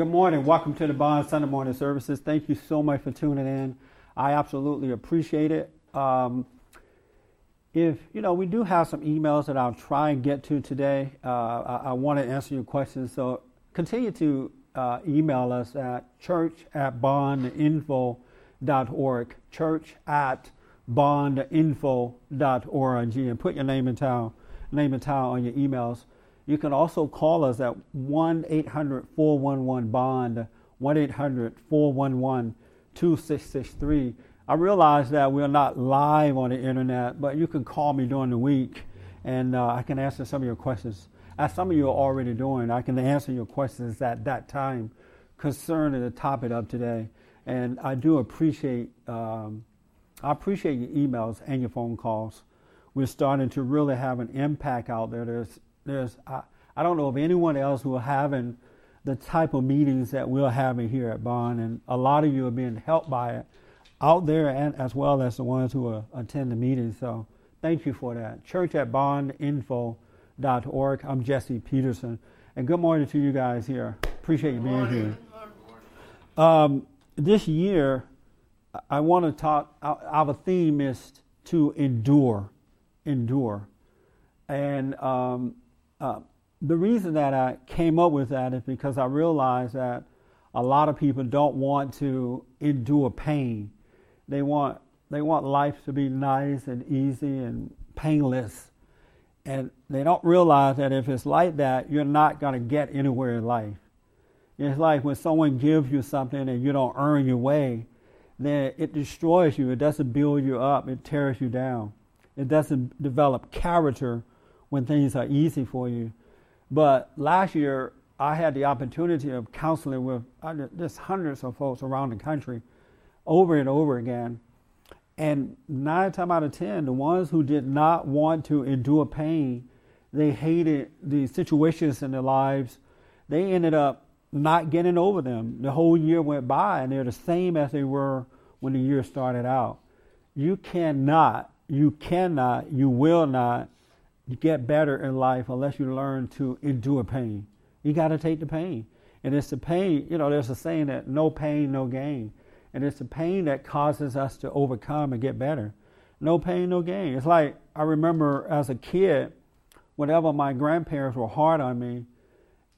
Good morning. Welcome to the Bond Sunday morning services. Thank you so much for tuning in. I absolutely appreciate it. Um, if you know, we do have some emails that I'll try and get to today. Uh, I, I want to answer your questions, so continue to uh, email us at church at bondinfo.org. Church at bondinfo.org, and put your name and town, name and town on your emails. You can also call us at 1 800 411 BOND, 1 800 411 2663. I realize that we're not live on the internet, but you can call me during the week and uh, I can answer some of your questions. As some of you are already doing, I can answer your questions at that time concerning the topic of today. And I do appreciate, um, I appreciate your emails and your phone calls. We're starting to really have an impact out there. There's there's I, I don't know of anyone else who are having the type of meetings that we're having here at Bond, and a lot of you are being helped by it out there, and as well as the ones who are attend the meetings. So thank you for that. Church at bondinfo.org. I'm Jesse Peterson, and good morning to you guys here. Appreciate you being here. Um, this year, I want to talk. Our theme is to endure, endure, and um, uh, the reason that I came up with that is because I realized that a lot of people don't want to endure pain. They want they want life to be nice and easy and painless. And they don't realize that if it's like that, you're not going to get anywhere in life. It's like when someone gives you something and you don't earn your way, then it destroys you. It doesn't build you up, it tears you down. It doesn't develop character when things are easy for you. But last year, I had the opportunity of counseling with uh, just hundreds of folks around the country over and over again. And nine times out of ten, the ones who did not want to endure pain, they hated the situations in their lives, they ended up not getting over them. The whole year went by and they're the same as they were when the year started out. You cannot, you cannot, you will not get better in life unless you learn to endure pain. You got to take the pain. And it's the pain, you know, there's a saying that no pain, no gain. And it's the pain that causes us to overcome and get better. No pain, no gain. It's like I remember as a kid, whenever my grandparents were hard on me,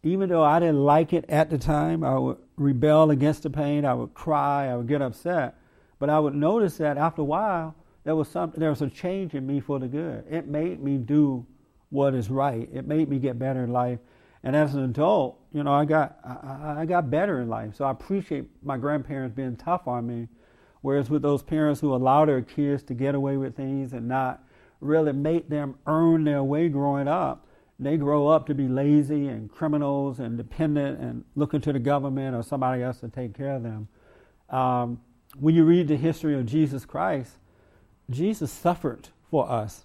even though I didn't like it at the time, I would rebel against the pain, I would cry, I would get upset. But I would notice that after a while, there was some there was a change in me for the good. It made me do what is right. It made me get better in life. And as an adult, you know, I got I, I got better in life. So I appreciate my grandparents being tough on me. Whereas with those parents who allow their kids to get away with things and not really make them earn their way growing up, they grow up to be lazy and criminals and dependent and looking to the government or somebody else to take care of them. Um, when you read the history of Jesus Christ, Jesus suffered for us.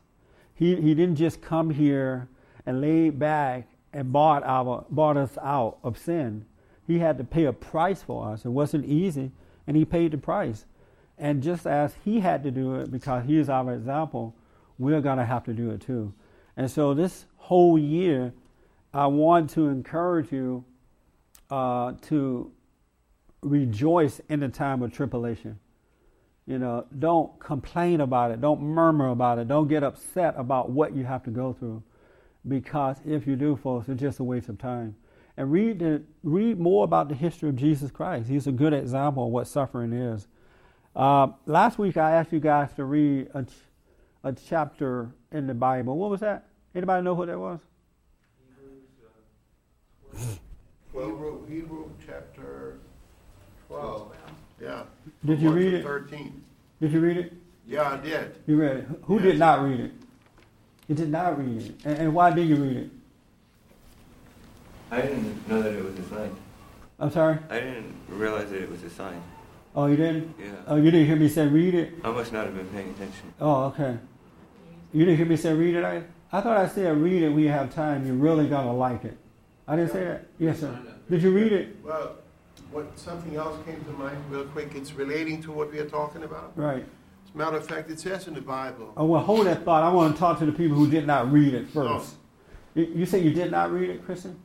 He, he didn't just come here and lay back and bought, our, bought us out of sin. He had to pay a price for us. It wasn't easy, and he paid the price. And just as he had to do it because he is our example, we're going to have to do it too. And so this whole year, I want to encourage you uh, to rejoice in the time of tribulation. You know, don't complain about it. Don't murmur about it. Don't get upset about what you have to go through. Because if you do, folks, it's just a waste of time. And read, the, read more about the history of Jesus Christ. He's a good example of what suffering is. Uh, last week, I asked you guys to read a, a chapter in the Bible. What was that? Anybody know what that was? Hebrews, uh, Hebrew, Hebrew chapter 12. Yeah. Did you read it? 13. Did you read it? Yeah, I did. You read it. Who yes. did not read it? You did not read it. And, and, why did you read it? I didn't know that it was a sign. I'm sorry? I didn't realize that it was a sign. Oh, you didn't? Yeah. Oh, you didn't hear me say read it? I must not have been paying attention. Oh, okay. You didn't hear me say read it? I, I thought I said read it when you have time. You're really going to like it. I didn't say that? Yes, sir. Did you read it? Well, what something else came to mind real quick. It's relating to what we are talking about. Right. As a matter of fact, it says in the Bible. Oh well, hold that thought. I want to talk to the people who did not read it oh. first. Oh. You say you did not read it, Kristen?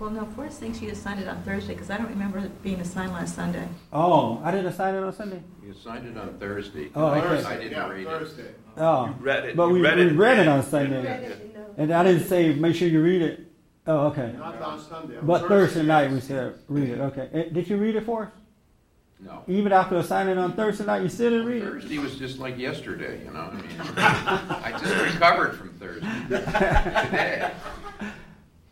Well, no, Forrest thinks you assigned it on Thursday, because I don't remember it being assigned last Sunday. Oh, I didn't assign it on Sunday? You signed it on Thursday. Oh, okay. I didn't Yeah, read it. Thursday. Oh. You read it. But You we read we it. read it on Yeah. Sunday. And I didn't say, make sure you read it. Oh, okay. Not on Sunday. on But Thursday night we said, read it, okay. Eh, Did you read it for us? No. Even after assigning on Thursday night, you still didn't read it? Thursday was just like yesterday, you know. I mean, I just recovered from Thursday today.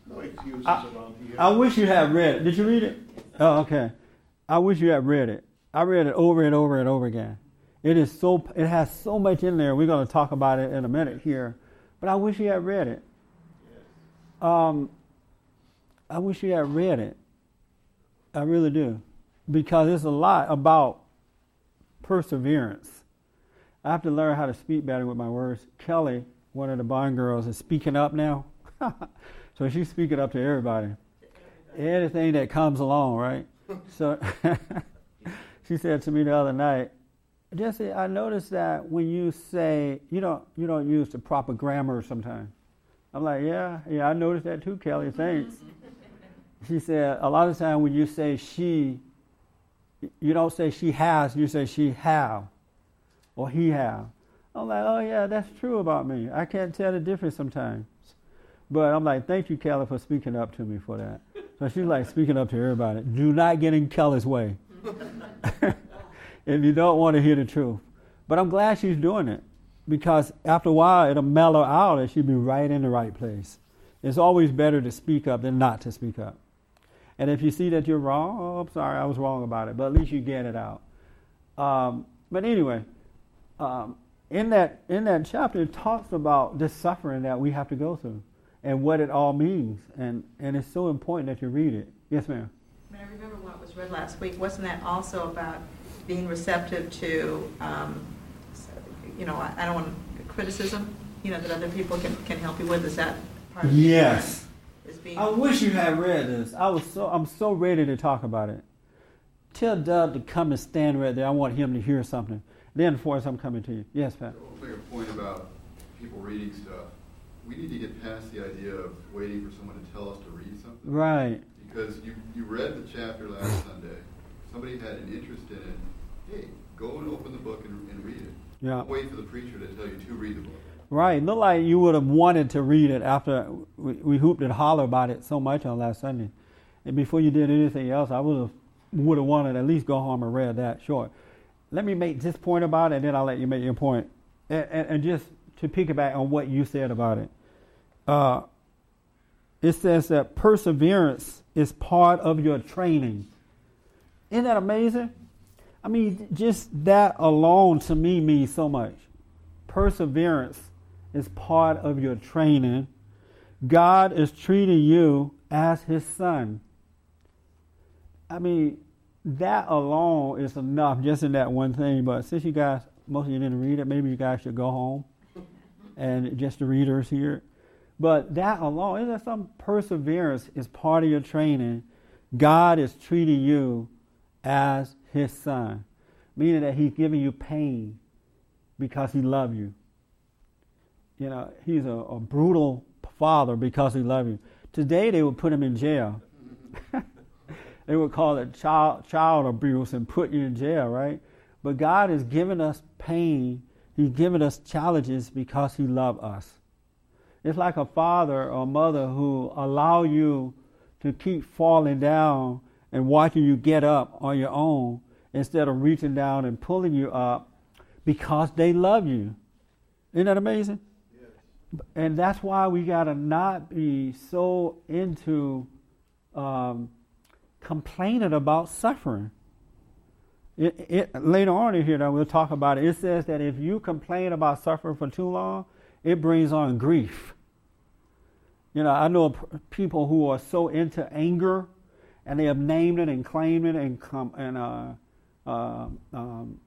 No excuses I- around here. I wish you had read it. Did you read it? Oh, okay. I wish you had read it. I read it over and over and over again. It is so. It has so much in there. We're going to talk about it in a minute here, but I wish you had read it. Um, I wish you had read it. I really do, because it's a lot about perseverance. I have to learn how to speak better with my words. Kelly, one of the Bond girls, is speaking up now. so she's speaking up to everybody. Anything that comes along, right? So she said to me the other night, Jesse, I noticed that when you say you don't you don't use the proper grammar sometimes. I'm like, yeah, yeah, I noticed that too, Kelly. Thanks. She said a lot of times when you say she, you don't say she has, you say she have, or he have. I'm like, oh yeah, that's true about me. I can't tell the difference sometimes. But I'm like, thank you, Kelly, for speaking up to me for that. So she's like speaking up to everybody. Do not get in Kelly's way if you don't want to hear the truth. But I'm glad she's doing it because after a while it'll mellow out and she'll be right in the right place. It's always better to speak up than not to speak up. And if you see that you're wrong, oh, I'm sorry, I was wrong about it. But at least you get it out. Um, but anyway, um, in that in that chapter, it talks about the suffering that we have to go through and what it all means. And and it's so important that you read it. Yes, ma'am. I I remember what was read last week, wasn't that also about being receptive to, um, you know, I I don't want criticism, you know, that other people can, can help you with, is that part of it? Yes. Is being, I wish you had read this. I was so I'm so ready to talk about it. Tell Doug to come and stand right there. I want him to hear something. Then, Forrest, I'm coming to you. Yes, Pat. I'll make a point about people reading stuff. We need to get past the idea of waiting for someone to tell us to read something. Right. Because you, you read the chapter last Sunday. Somebody had an interest in it. Hey, go and open the book and, and read it. Yeah. Don't wait for the preacher to tell you to read the book. Right. Look like you would have wanted to read it after we, we hooped and hollered about it so much on last Sunday. And before you did anything else, I would have would have wanted at least go home and read that short. Let me make this point about it, and then I'll let you make your point. And, and, and just to piggyback on what you said about it, uh, it says that perseverance is part of your training. Isn't that amazing? I mean, just that alone to me means so much. Perseverance is part of your training. God is treating you as his son. I mean, that alone is enough just in that one thing. But since you guys, most of you didn't read it, maybe you guys should go home and just the readers here. But that alone, isn't that some perseverance is part of your training? God is treating you as his son, meaning that he's giving you pain because he loves you. You know, he's a, a brutal father because he loves you. Today they would put him in jail. they would call it child child abuse and put you in jail, right? But God has given us pain. He's given us challenges because He loves us. It's like a father or mother who allow you to keep falling down and watching you get up on your own instead of reaching down and pulling you up because they love you. Isn't that amazing? And that's why we got to not be so into um, complaining about suffering. It, it, later on in here, though, we'll talk about it. It says that if you complain about suffering for too long, it brings on grief. You know, I know people who are so into anger, and they have named it and claimed it and com- and uh, uh, um,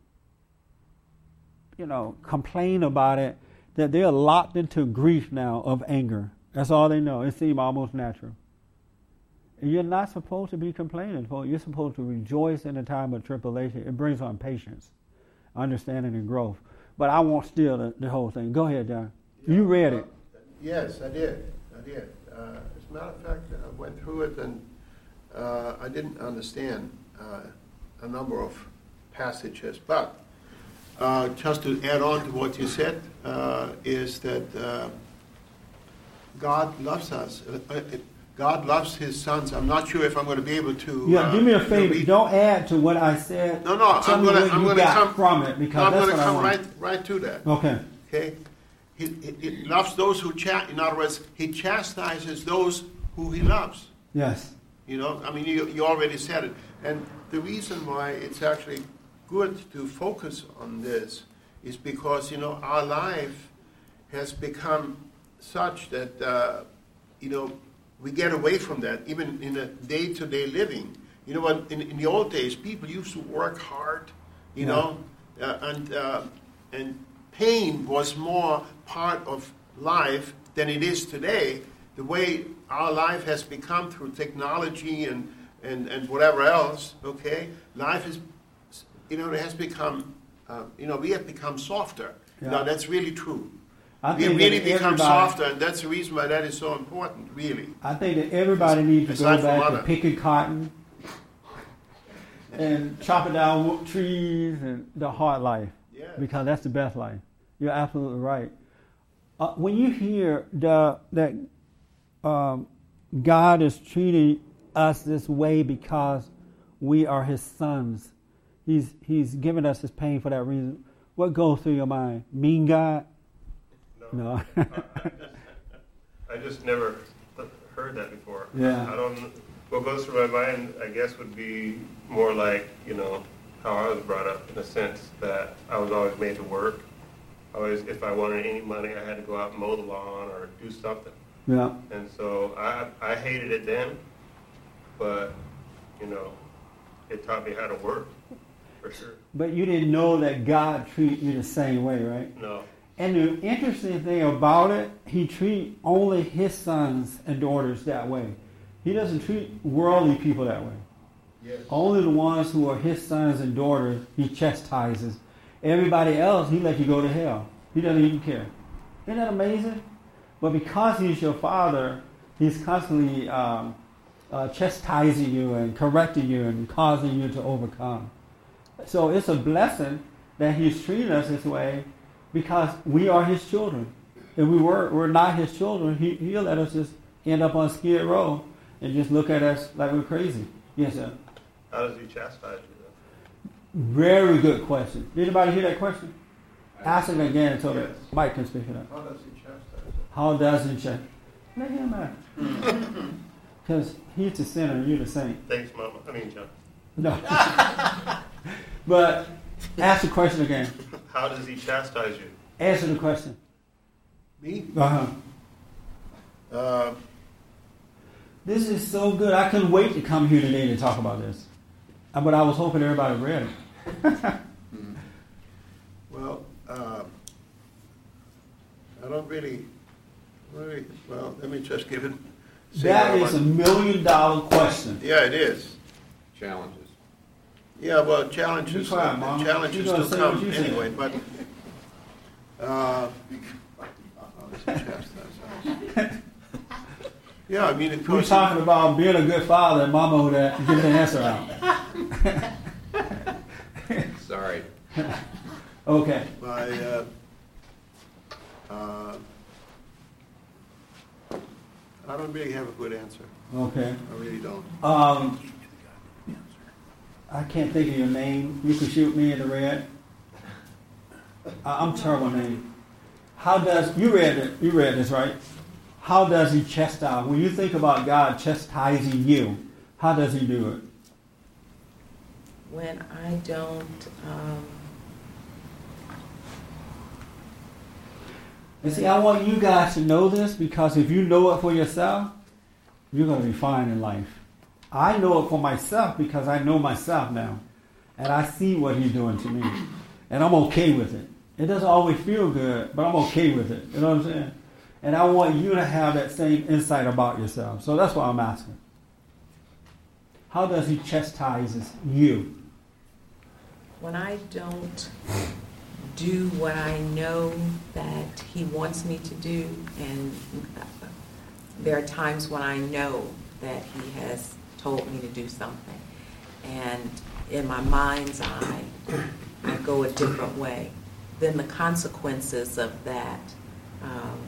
you know complain about it that they're locked into grief now of anger. That's all they know. It seems almost natural. And you're not supposed to be complaining. You're supposed to rejoice in the time of tribulation. It brings on patience, understanding, and growth. But I won't steal the, the whole thing. Go ahead, John. You read it. Yes, I did. I did. Uh, a matter of fact, I went through it and uh, I didn't understand uh, a number of passages. But uh, just to add on to what you said, uh, is that uh, God loves us. Uh, uh, God loves His sons. I'm not sure if I'm going to be able to. Yeah, uh, do me a favor. read- Don't add to what I said. No, no, Tell I'm gonna, I'm gonna come from it because I'm gonna what come right, right to that. Okay. Okay? He, he, he loves those who chat. in other words, he chastises those who he loves. Yes. You know, I mean, you, you already said it. And the reason why it's actually good to focus on this is because, you know, our life has become such that, uh, you know, we get away from that, even in a day to day living. You know what, in, in the old days, people used to work hard, you Yeah. know, uh, and, uh, and pain was more part of life than it is today. The way our life has become through technology and, and, and whatever else, okay, life is, you know, it has become, uh, you know, we have become softer. Yeah. Now, that's really true. I we really become softer, and that's the reason why that is so important, really. I think that everybody needs to go back to picking cotton and chopping down trees and the hard life Yeah. because that's the best life. You're absolutely right. Uh, when you hear the, that um, God is treating us this way because we are His sons, He's He's given us His pain for that reason. What goes through your mind? Mean God? No. no. Uh, I just never th- heard that before. Yeah. I don't. What goes through my mind, I guess, would be more like you know how I was brought up in a sense that I was always made to work. Always, if I wanted any money, I had to go out and mow the lawn or do something. yeah. And so I I hated it then, but you know, it taught me how to work for sure. But you didn't know that God treated you the same way, right? No. And the interesting thing about it, he treat only his sons and daughters that way. He doesn't treat worldly people that way. Yes. Only the ones who are his sons and daughters he chastises. Everybody else, he lets you go to hell. He doesn't even care. Isn't that amazing? But because he's your father, he's constantly um, uh, chastising you and correcting you and causing you to overcome. So it's a blessing that he's treating us this way because we are his children. If we were, were not his children, he, he'll let us just end up on Skid Row and just look at us like we're crazy. Yes, sir. How does he chastise you though? Very good question. Did anybody hear that question? Ask it again so that Yes. Mike can speak it up. How does he chastise How does he check? Let him ask. Because he's the sinner and you're the saint. Thanks, Mama. I mean, John. No. but ask the question again. How does he chastise you? Answer the question. Me? Uh-huh. Uh, This is so good. I couldn't wait to come here today to talk about this. Uh, But I was hoping everybody read it. well, uh, I don't really, really, well, let me just give it. say That what I is a million dollar question. Yeah, it is. Challenges. Yeah, well, challenges, Be quiet, Mama. challenges You're gonna still say what come you said. anyway, but, uh, how does he chastise us? Yeah, I mean, of We're course. talking about being a good father and mama who that give the answer out. Sorry. Okay. My, uh, uh, I don't really have a good answer. Okay. I really don't. Um, I can't think of your name. You can shoot me in the red. I- I'm terrible name. How does you read it? You read this right? How does he chastise? When you think about God chastising you, how does he do it? when I don't, um, And see, I want you guys to know this because if you know it for yourself, you're going to be fine in life. I know it for myself because I know myself now. And I see what he's doing to me. And I'm okay with it. It doesn't always feel good, but I'm okay with it. You know what I'm saying? And I want you to have that same insight about yourself. So that's why I'm asking. How does he chastises you? when I don't do what I know that he wants me to do, and there are times when I know that He has told me to do something. And in my mind's eye, I go a different way. Then the consequences of that, um,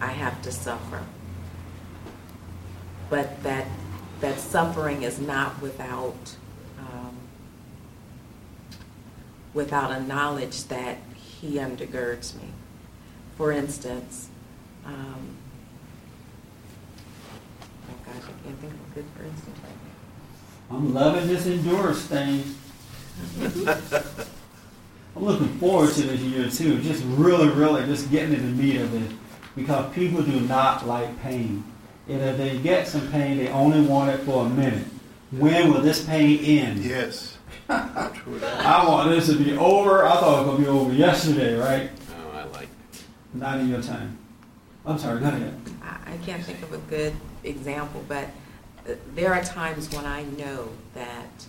I have to suffer. But that, that suffering is not without, um, without a knowledge that He undergirds me. For instance, um, oh gosh, I can't think of a good for instance. I'm loving this endurance thing. I'm looking forward to this year too. Just really, really just getting in the meat of it. Because people do not like pain. And if they get some pain, they only want it for a minute. When will this pain end? Yes. I want this to be over. I thought it was going to be over yesterday, right? Oh, I like Not in your time. I'm sorry, go ahead. I I can't think of a good example, but there are times when I know that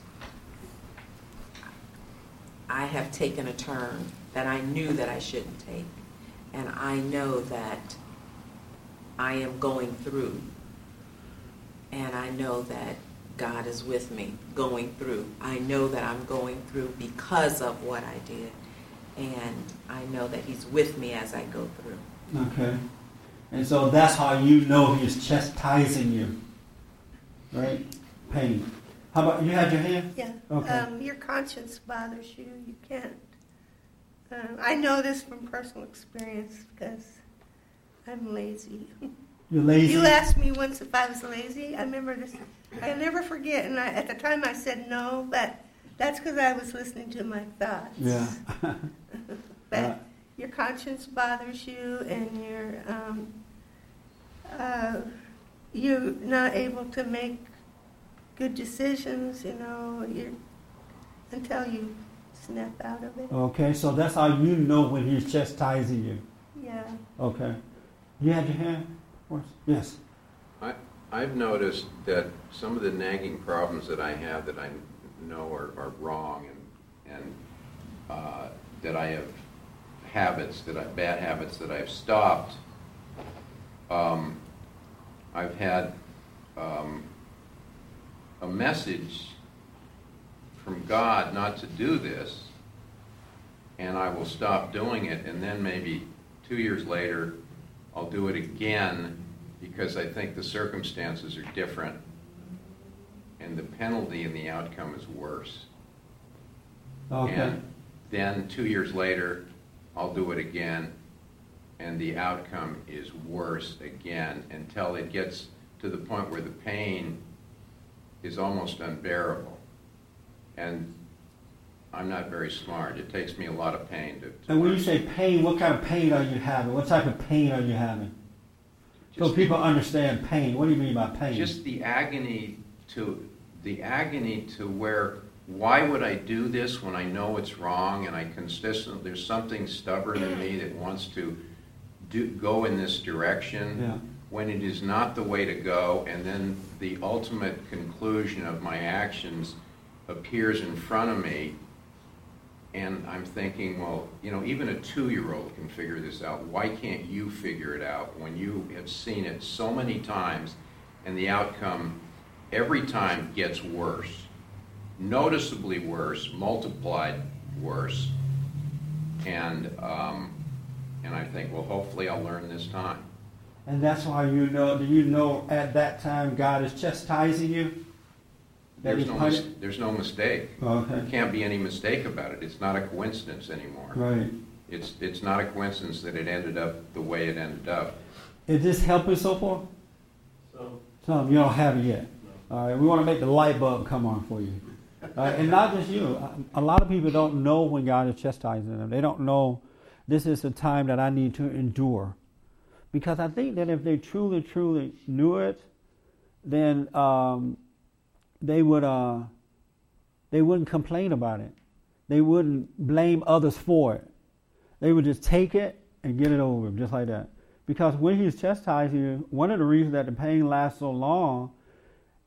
I have taken a turn that I knew that I shouldn't take. And I know that I am going through. And I know that God is with me going through. I know that I'm going through because of what I did. And I know that He's with me as I go through. Okay. And so that's how you know he's chastising you. Right? Pain. How about you had your hand? Yeah. Okay. Um, your conscience bothers you. You can't. Um, I know this from personal experience because I'm lazy. You're lazy. You asked me once if I was lazy. I remember this. I'll never forget. And I, at the time I said no, but that's because I was listening to my thoughts. Yeah. But Uh, your conscience bothers you, and you're um, you're not able to make good decisions. You know, you're until you snap out of it. okay, so that's how you know when he's chastising you. Yeah. Okay. You had your hand? Yes. I, I've noticed that some of the nagging problems that I have that I know are, are wrong and, and uh, that I have habits, that I, bad habits that I've stopped, um, I've had um, a message from God not to do this, and I will stop doing it, and then maybe two years later, I'll do it again because I think the circumstances are different, and the penalty and the outcome is worse. Okay. And then two years later, I'll do it again, and the outcome is worse again until it gets to the point where the pain is almost unbearable. And I'm not very smart. It takes me a lot of pain to. to And when you say pain, what kind of pain are you having? What type of pain are you having? So Just- people understand pain. What do you mean by pain? Just the agony to the agony to where why would I do this when I know it's wrong and I consistent there's something stubborn in me that wants to do go in this direction Yeah. when it is not the way to go and then the ultimate conclusion of my actions appears in front of me and I'm thinking, well, you know, even a two-year-old can figure this out. Why can't you figure it out when you have seen it so many times and the outcome every time gets worse, noticeably worse, multiplied worse, and um, and I think, well, hopefully I'll learn this time. and that's why you know. Do you know at that time God is chastising you? That There's no puni- mis- there's no mistake. There can't be any mistake about it. It's not a coincidence anymore. Right. It's it's not a coincidence that it ended up the way it ended up. Is this helping so far? So, Some you don't have it yet. All right, we want to make the light bulb come on for you. All right, and not just you. A lot of people don't know when God is chastising them. They don't know this is the time that I need to endure. Because I think that if they truly, truly knew it, then um, they would uh, they wouldn't complain about it. They wouldn't blame others for it. They would just take it and get it over, just like that. Because when he's chastising you, one of the reasons that the pain lasts so long,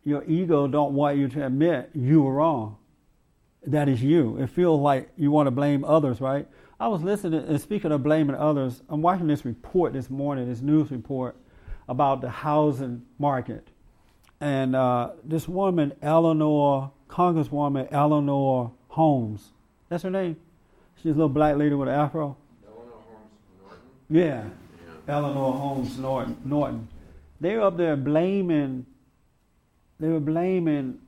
your ego don't want you to admit you were wrong. That is you. It feels like you want to blame others, right? I was listening and speaking of blaming others, I'm watching this report this morning, this news report about the housing market. And uh, this woman, Eleanor, Congresswoman Eleanor Holmes, that's her name. She's a little black lady with an afro. Eleanor Holmes Norton? Yeah, Yeah. Eleanor Holmes Norton. Norton. They were up there blaming. They were blaming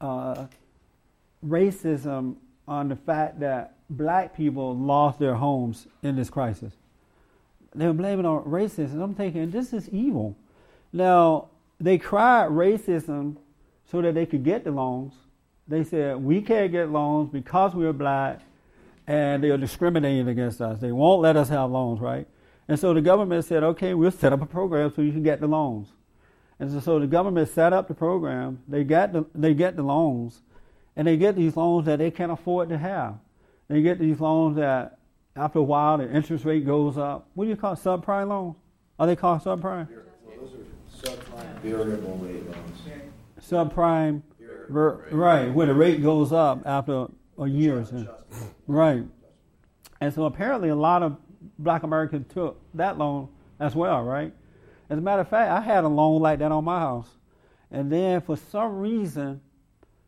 uh, racism on the fact that black people lost their homes in this crisis. They were blaming on racism. I'm thinking this is evil. Now they cried racism so that they could get the loans. They said we can't get loans because we're black, and they are discriminating against us. They won't let us have loans, right? And so the government said, okay, we'll set up a program so you can get the loans. And so, so the government set up the program. They got the, they get the loans, and they get these loans that they can't afford to have. They get these loans that after a while the interest rate goes up. What do you call it, subprime loans? Are they called subprime? Well, those are subprime variable rate loans. Subprime, ver- right? Where the rate goes up after a year or so. Right. And so apparently a lot of black Americans took that loan as well, right? As a matter of fact, I had a loan like that on my house. And then for some reason,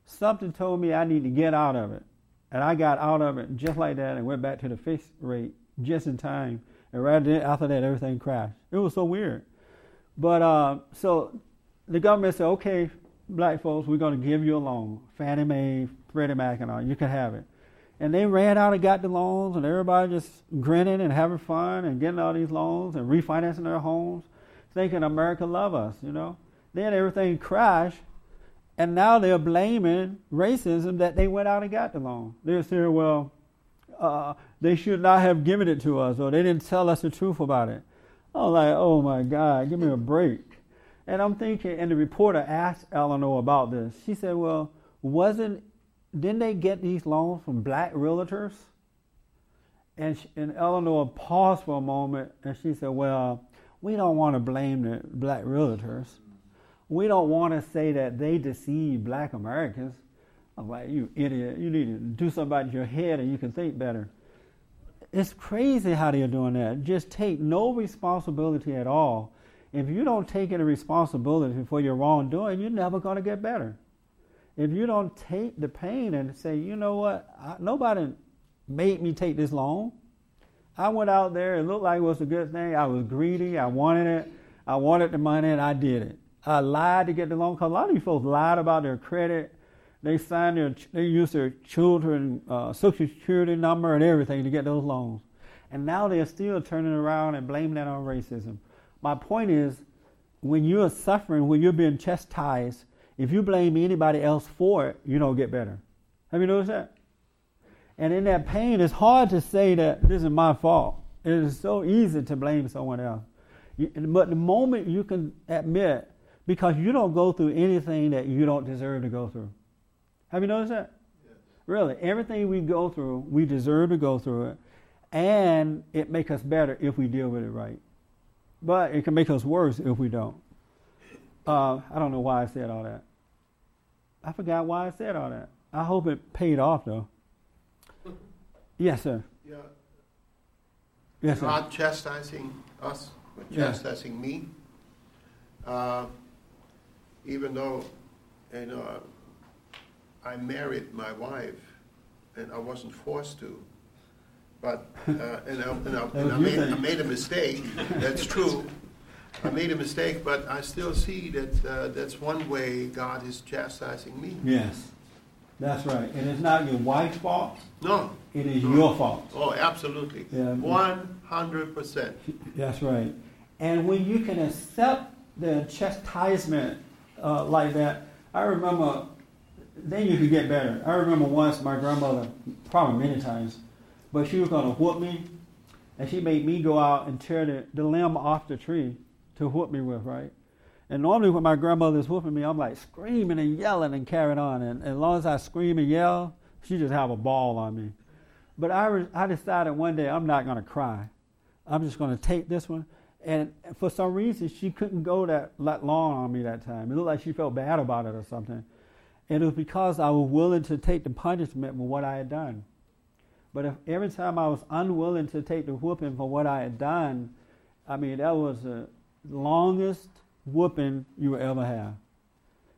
something told me I need to get out of it. And I got out of it just like that and went back to the fixed rate just in time. And right then, after that, everything crashed. It was so weird. But uh, so the government said, okay, black folks, we're going to give you a loan. Fannie Mae, Freddie Mac, and all. You can have it. And they ran out and got the loans, and everybody just grinning and having fun and getting all these loans and refinancing their homes, thinking America love us, you know. Then everything crashed, and now they're blaming racism that they went out and got the loan. They're saying, well, uh, they should not have given it to us, or they didn't tell us the truth about it. I'm like, oh my God, give me a break. And I'm thinking, and the reporter asked Eleanor about this. She said, well, wasn't, didn't they get these loans from black realtors? And, she, and Eleanor paused for a moment and she said, well, we don't want to blame the black realtors. We don't want to say that they deceive black Americans. I'm like, you idiot, you need to do something about your head and you can think better. It's crazy how they're doing that. Just take no responsibility at all. If you don't take any responsibility for your wrongdoing, you're never going to get better. If you don't take the pain and say, you know what, I, nobody made me take this loan. I went out there, it looked like it was a good thing. I was greedy, I wanted it, I wanted the money, and I did it. I lied to get the loan because a lot of you folks lied about their credit. They signed their, they used their children uh, social security number and everything to get those loans. And now they're still turning around and blaming that on racism. My point is, when you're suffering, when you're being chastised, if you blame anybody else for it, you don't get better. Have you noticed that? And in that pain, it's hard to say that this is my fault. It is so easy to blame someone else. But the moment you can admit, because you don't go through anything that you don't deserve to go through. Have you noticed that? Really, everything we go through, we deserve to go through it, and it makes us better if we deal with it right. But it can make us worse if we don't. Uh, I don't know why I said all that. I forgot why I said all that. I hope it paid off though. Yes, sir. Yeah, Yes, sir. God chastising us, but Yeah. chastising me. Uh, even though, you know, I married my wife, and I wasn't forced to. But uh, and, I, and, I, and I, made, I made a mistake. That's true. I made a mistake, but I still see that uh, that's one way God is chastising me. Yes, that's right. And it's not your wife's fault. No. It is No. your fault. Oh, absolutely. One hundred percent. That's right. And when you can accept the chastisement uh, like that, I remember, then you can get better. I remember once my grandmother, probably many times, but she was going to whoop me, and she made me go out and tear the, the limb off the tree to whoop me with, right? And normally when my grandmother's whooping me, I'm like screaming and yelling and carrying on. And as long as I scream and yell, she just have a ball on me. But I, re- I decided one day I'm not going to cry. I'm just going to take this one. And for some reason, she couldn't go that, that long on me that time. It looked like she felt bad about it or something. And it was because I was willing to take the punishment for what I had done. But if every time I was unwilling to take the whooping for what I had done, I mean, that was the longest whooping you will ever have.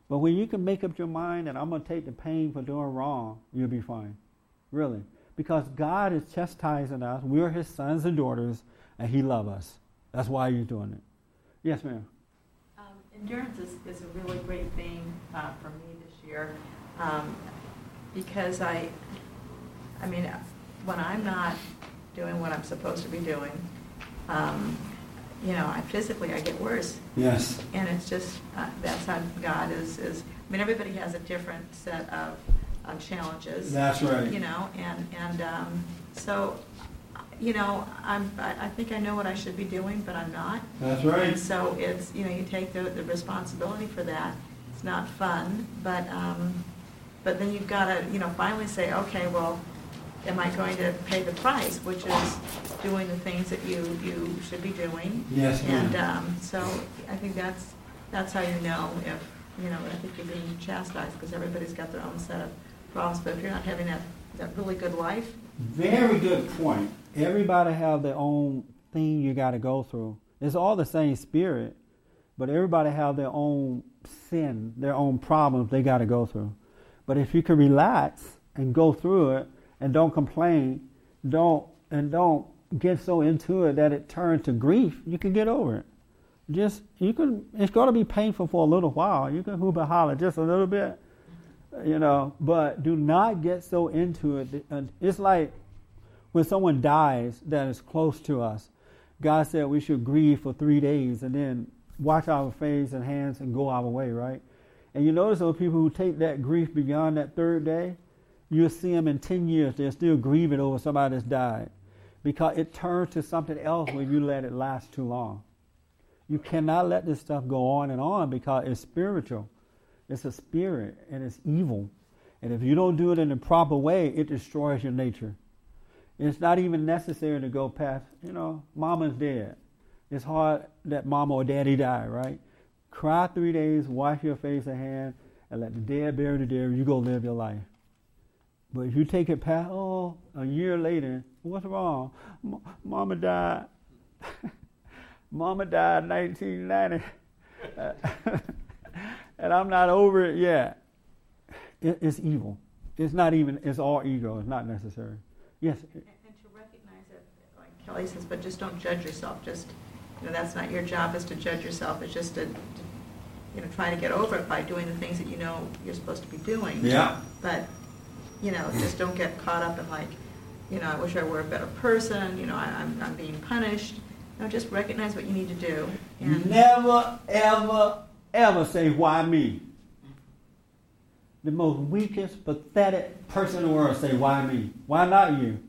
But when you can make up your mind that I'm going to take the pain for doing wrong, you'll be fine. Really. Because God is chastising us. We're his sons and daughters, and he loves us. That's why you're doing it. Yes, ma'am. Um, endurance is, is a really great thing uh, for me this year um, because I, I mean, when I'm not doing what I'm supposed to be doing, um, you know, I physically I get worse. Yes. And it's just uh, that's how God is. Is I mean, everybody has a different set of uh, challenges. That's right. You know, and and um, so, you know, I'm I, I think I know what I should be doing, but I'm not. That's right. And so it's you know you take the, the responsibility for that. It's not fun, but um, but then you've got to you know finally say, okay, well am I going to pay the price, which is doing the things that you, you should be doing? Yes, ma'am. And um, so I think that's, that's how you know if, you know, I think you're being chastised, because everybody's got their own set of problems, but if you're not having that, that really good life, Very good point. Everybody have their own thing you got to go through. It's all the same spirit, but everybody have their own sin, their own problems they got to go through. But if you can relax and go through it and don't complain, don't and don't get so into it that it turns to grief, you can get over it. Just you can. It's going to be painful for a little while. You can hoop and holler just a little bit, you know. But do not get so into it. It's like when someone dies that is close to us. God said we should grieve for three days and then wash our face and hands and go our way, right? And you notice those people who take that grief beyond that third day, you'll see them in 10 years, they're still grieving over somebody that's died. Because it turns to something else when you let it last too long. You cannot let this stuff go on and on because it's spiritual. It's a spirit and it's evil. And if you don't do it in the proper way, it destroys your nature. It's not even necessary to go past, you know, mama's dead. It's hard that mama or daddy died, right? Cry three days, wash your face and hand, and let the dead bury the dead. You go live your life. But if you take it past, oh, a year later, what's wrong? M- mama died. mama died in 1990. and I'm not over it yet. It, it's evil. It's not even, it's all ego. It's not necessary. Yes. and, and to recognize it, like Kelly says, but just don't judge yourself. Just, you know, that's not your job is to judge yourself. It's just to, to you know, try to get over it by doing the things that you know you're supposed to be doing. Yeah. But, you know, just don't get caught up in like, you know, I wish I were a better person, you know, I, I'm, I'm being punished. No, just recognize what you need to do. And Never, ever, ever say, why me? The most weakest, pathetic person in the world say, why me? Why not you?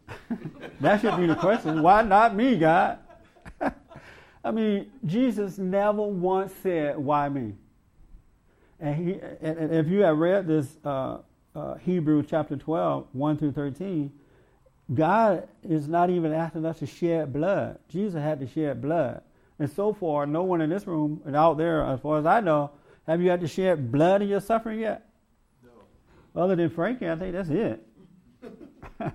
that should be the question. Why not me, God? I mean, Jesus never once said, why me? And, he, and, and if you have read this uh, uh, Hebrew chapter 12, 1 through 13, God is not even asking us to shed blood. Jesus had to shed blood. And so far, no one in this room and out there, as far as I know, have you had to shed blood in your suffering yet? No. Other than Frankie, I think that's it.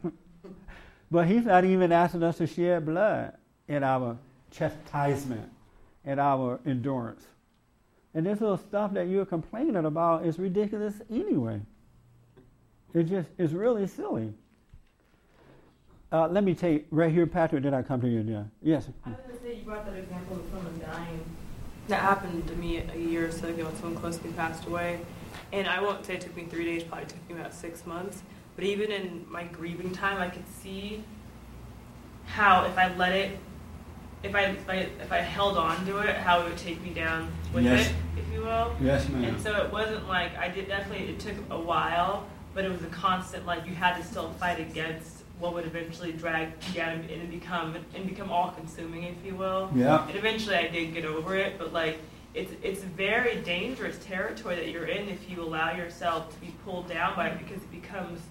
but he's not even asking us to shed blood in our chastisement, in our endurance. And this little stuff that you're complaining about is ridiculous anyway. It just is really silly. Uh, let me take right here, Patrick. Did I come to you? Yeah. Yes. I was going to say you brought that example of someone dying. That happened to me a year or so ago when someone close to me passed away. And I won't say it took me three days, probably took me about six months. But even in my grieving time, I could see how if I let it, if I if I, if I held on to it, how it would take me down with Yes. it, if you will. Yes, ma'am. And so it wasn't like I did definitely. It took a while, but it was a constant. Like you had to still fight against what would eventually drag you down and, and become and become all consuming, if you will. Yeah. And eventually, I did get over it, but like it's it's very dangerous territory that you're in if you allow yourself to be pulled down by it because it becomes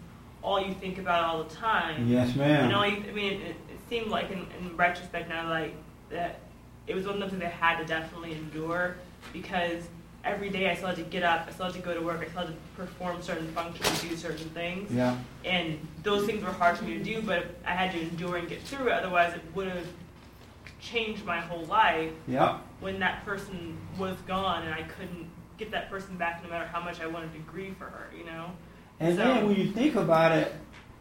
all you think about all the time. Yes, ma'am. And all you, I mean, it, it seemed like in, in retrospect now, like that it was one of those things I had to definitely endure because every day I still had to get up, I still had to go to work, I still had to perform certain functions, do certain things. Yeah. And those things were hard for me to do, but I had to endure and get through it. Otherwise, it would have changed my whole life Yeah. when that person was gone and I couldn't get that person back no matter how much I wanted to grieve for her, you know? And So- then when you think about it,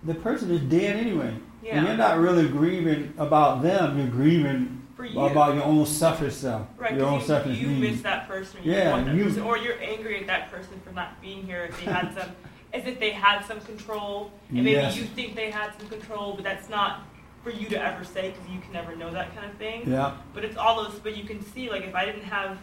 the person is dead anyway. Yeah. And you're not really grieving about them, you're grieving For you. about your own selfish self. Right, your own 'cause selfish you, you miss that person, you Yeah, want that you- person, or you're angry at that person for not being here. If they had some, as if they had some control, and maybe Yes. you think they had some control, but that's not for you to ever say because you can never know that kind of thing. Yeah. But it's all those. But you can see, like, if I didn't have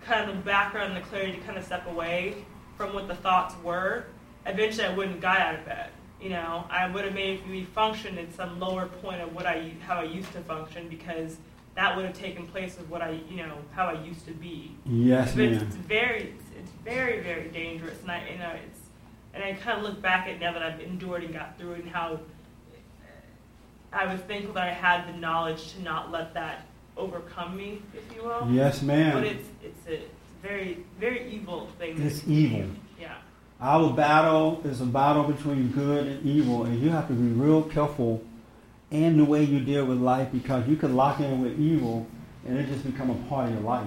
kind of the background and the clarity to kind of step away from what the thoughts were, eventually I wouldn't have got out of bed. You know, I would have made me function at some lower point of what I how I used to function because that would have taken place of what I you know how I used to be. Yes, but it's, ma'am. it's very it's, it's very very dangerous, and I you know it's and I kind of look back at now that I've endured and got through it, and how I was thankful that I had the knowledge to not let that overcome me, if you will. Yes, ma'am. But it's it's a, very very evil thing. It's evil. Our battle is a battle between good and evil, and you have to be real careful in the way you deal with life because you can lock in with evil and it just become a part of your life.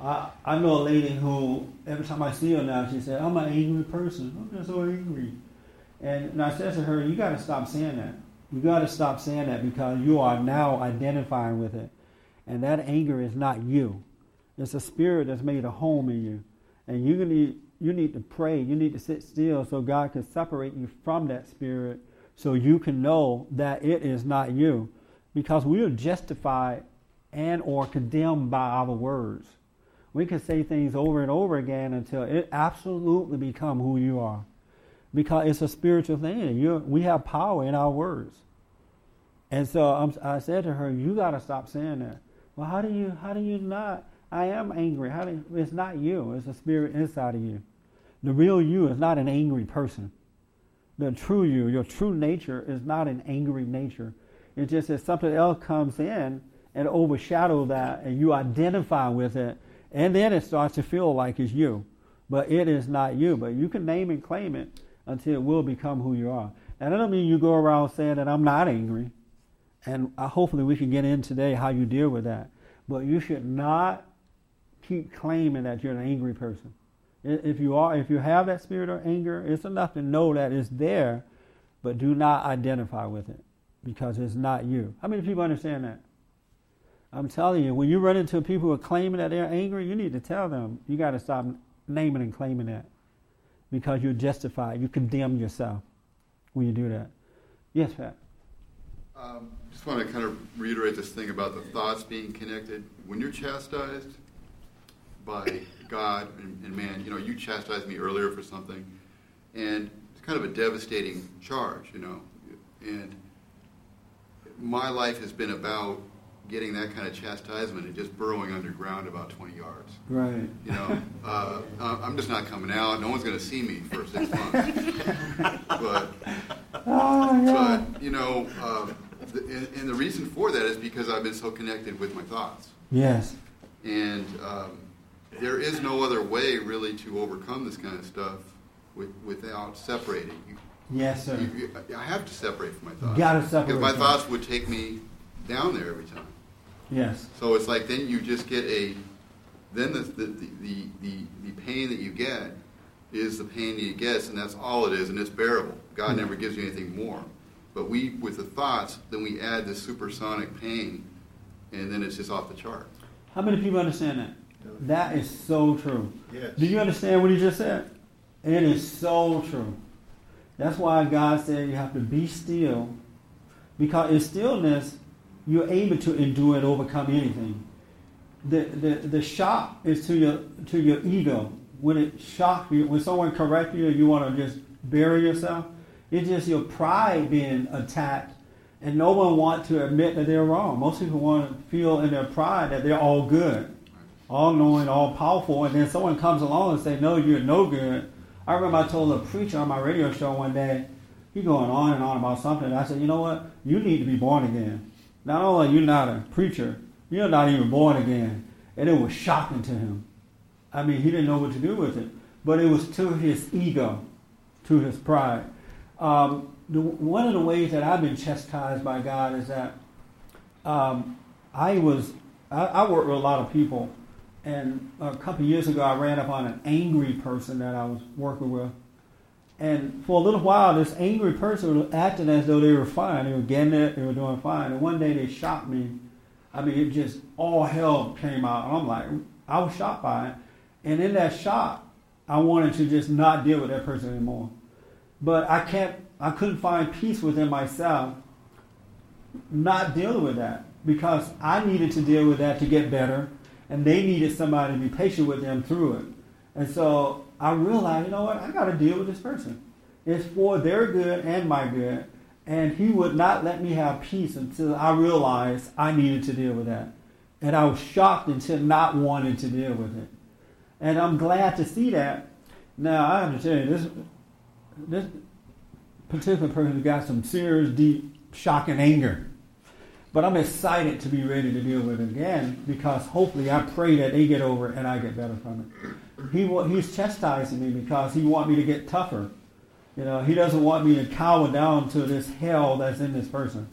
I, I know a lady who, every time I see her now, she said, I'm an angry person. I'm just so angry. And, and I said to her, You got to stop saying that. You got to stop saying that because you are now identifying with it. And that anger is not you, it's a spirit that's made a home in you. And you need, you need to pray. You need to sit still so God can separate you from that spirit so you can know that it is not you. Because we are justified and or condemned by our words. We can say things over and over again until it absolutely become who you are. Because it's a spiritual thing. you we have power in our words. And so I'm, I said to her, "You got to stop saying that." Well, how do you? How do you not? I am angry. How do? It's not you. It's a spirit inside of you. The real you is not an angry person. The true you, your true nature, is not an angry nature. It's just that something else comes in and overshadow that, and you identify with it, and then it starts to feel like it's you, but it is not you. But you can name and claim it until it will become who you are. And that don't mean you go around saying that I'm not angry. And uh, hopefully we can get in today how you deal with that. But you should not keep claiming that you're an angry person. If you are, if you have that spirit of anger, it's enough to know that it's there, but do not identify with it because it's not you. How many people understand that? I'm telling you, when you run into people who are claiming that they're angry, you need to tell them you got to stop naming and claiming that because you're justified. You condemn yourself when you do that. Yes, Pat. Um, just want to kind of reiterate this thing about the thoughts being connected. When you're chastised by God and, and man, you know, you chastised me earlier for something, and it's kind of a devastating charge, you know. And my life has been about getting that kind of chastisement and just burrowing underground about 20 yards. Right. You know, uh, I- I'm just not coming out. No one's going to see me for six months. but Oh, yeah. but you know, um, the, and, and the reason for that is because I've been so connected with my thoughts, Yes. and um, there is no other way really to overcome this kind of stuff with, without separating. You, Yes, sir. you, you, I have to separate from my thoughts. gotta separate because my thoughts would take me down there every time. Yes. So it's like then you just get a, then the the, the, the, the, the pain that you get is the pain that you get, and that's all it is, and it's bearable. God Hmm. never gives you anything more. But we, with the thoughts, then we add this supersonic pain, and then it's just off the chart. How many people understand that? That is so true. Yes. Do you understand what he just said? It is so true. That's why God said you have to be still, because in stillness, you're able to endure and overcome anything. The, the, the shock is to your to your ego. When it shocks you, when someone corrects you, and you want to just bury yourself. It's just your pride being attacked, and no one wants to admit that they're wrong. Most people want to feel in their pride that they're all good, all knowing, all powerful, and then someone comes along and say, "No, you're no good." I remember I told a preacher on my radio show one day, he going on and on about something. I said, "You know what? You need to be born again. Not only are you not a preacher, you're not even born again." And it was shocking to him. I mean, he didn't know what to do with it, but it was to his ego, to his pride. Um, the, one of the ways that I've been chastised by God is that um, I was I, I work with a lot of people, and a couple years ago I ran up on an angry person that I was working with, and for a little while this angry person was acting as though they were fine, they were getting it, they were doing fine, and one day they shot me. I mean, it just all hell came out, and I'm like, I was shocked by it, and in that shock, I wanted to just not deal with that person anymore, but I can't, I couldn't find peace within myself, not dealing with that because I needed to deal with that to get better, and they needed somebody to be patient with them through it. And so I realized, you know what, I got to deal with this person. It's for their good and my good. And he would not let me have peace until I realized I needed to deal with that. And I was shocked into not wanting to deal with it. And I'm glad to see that. Now, I have to tell you, this, this particular person has got some serious, deep, shocking anger. But I'm excited to be ready to deal with it again because hopefully I pray that they get over it and I get better from it. He he's chastising me because he wants me to get tougher. You know, he doesn't want me to cower down to this hell that's in this person.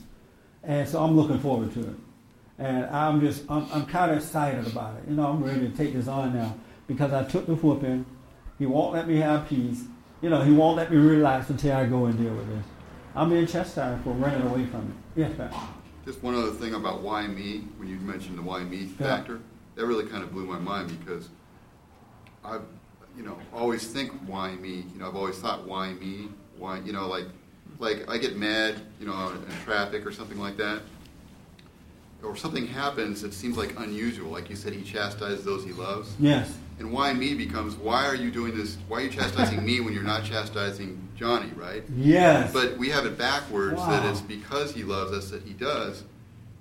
And so I'm looking forward to it. And I'm just, I'm, I'm kind of excited about it. You know, I'm ready to take this on now because I took the whooping. He won't let me have peace. You know, he won't let me relax until I go and deal with this. I'm being chastised for running away from it. Yes, Pat. Just one other thing about why me, when you mentioned the why me factor, yeah. that really kind of blew my mind because I've, you know, always think why me. You know, I've always thought why me, why, you know, like, like I get mad, you know, in traffic or something like that, or something happens that seems like unusual. Like you said, he chastises those he loves. Yes. And why me becomes why are you doing this? Why are you chastising me when you're not chastising Johnny, right? Yes. But we have it backwards wow. that it's because he loves us that he does.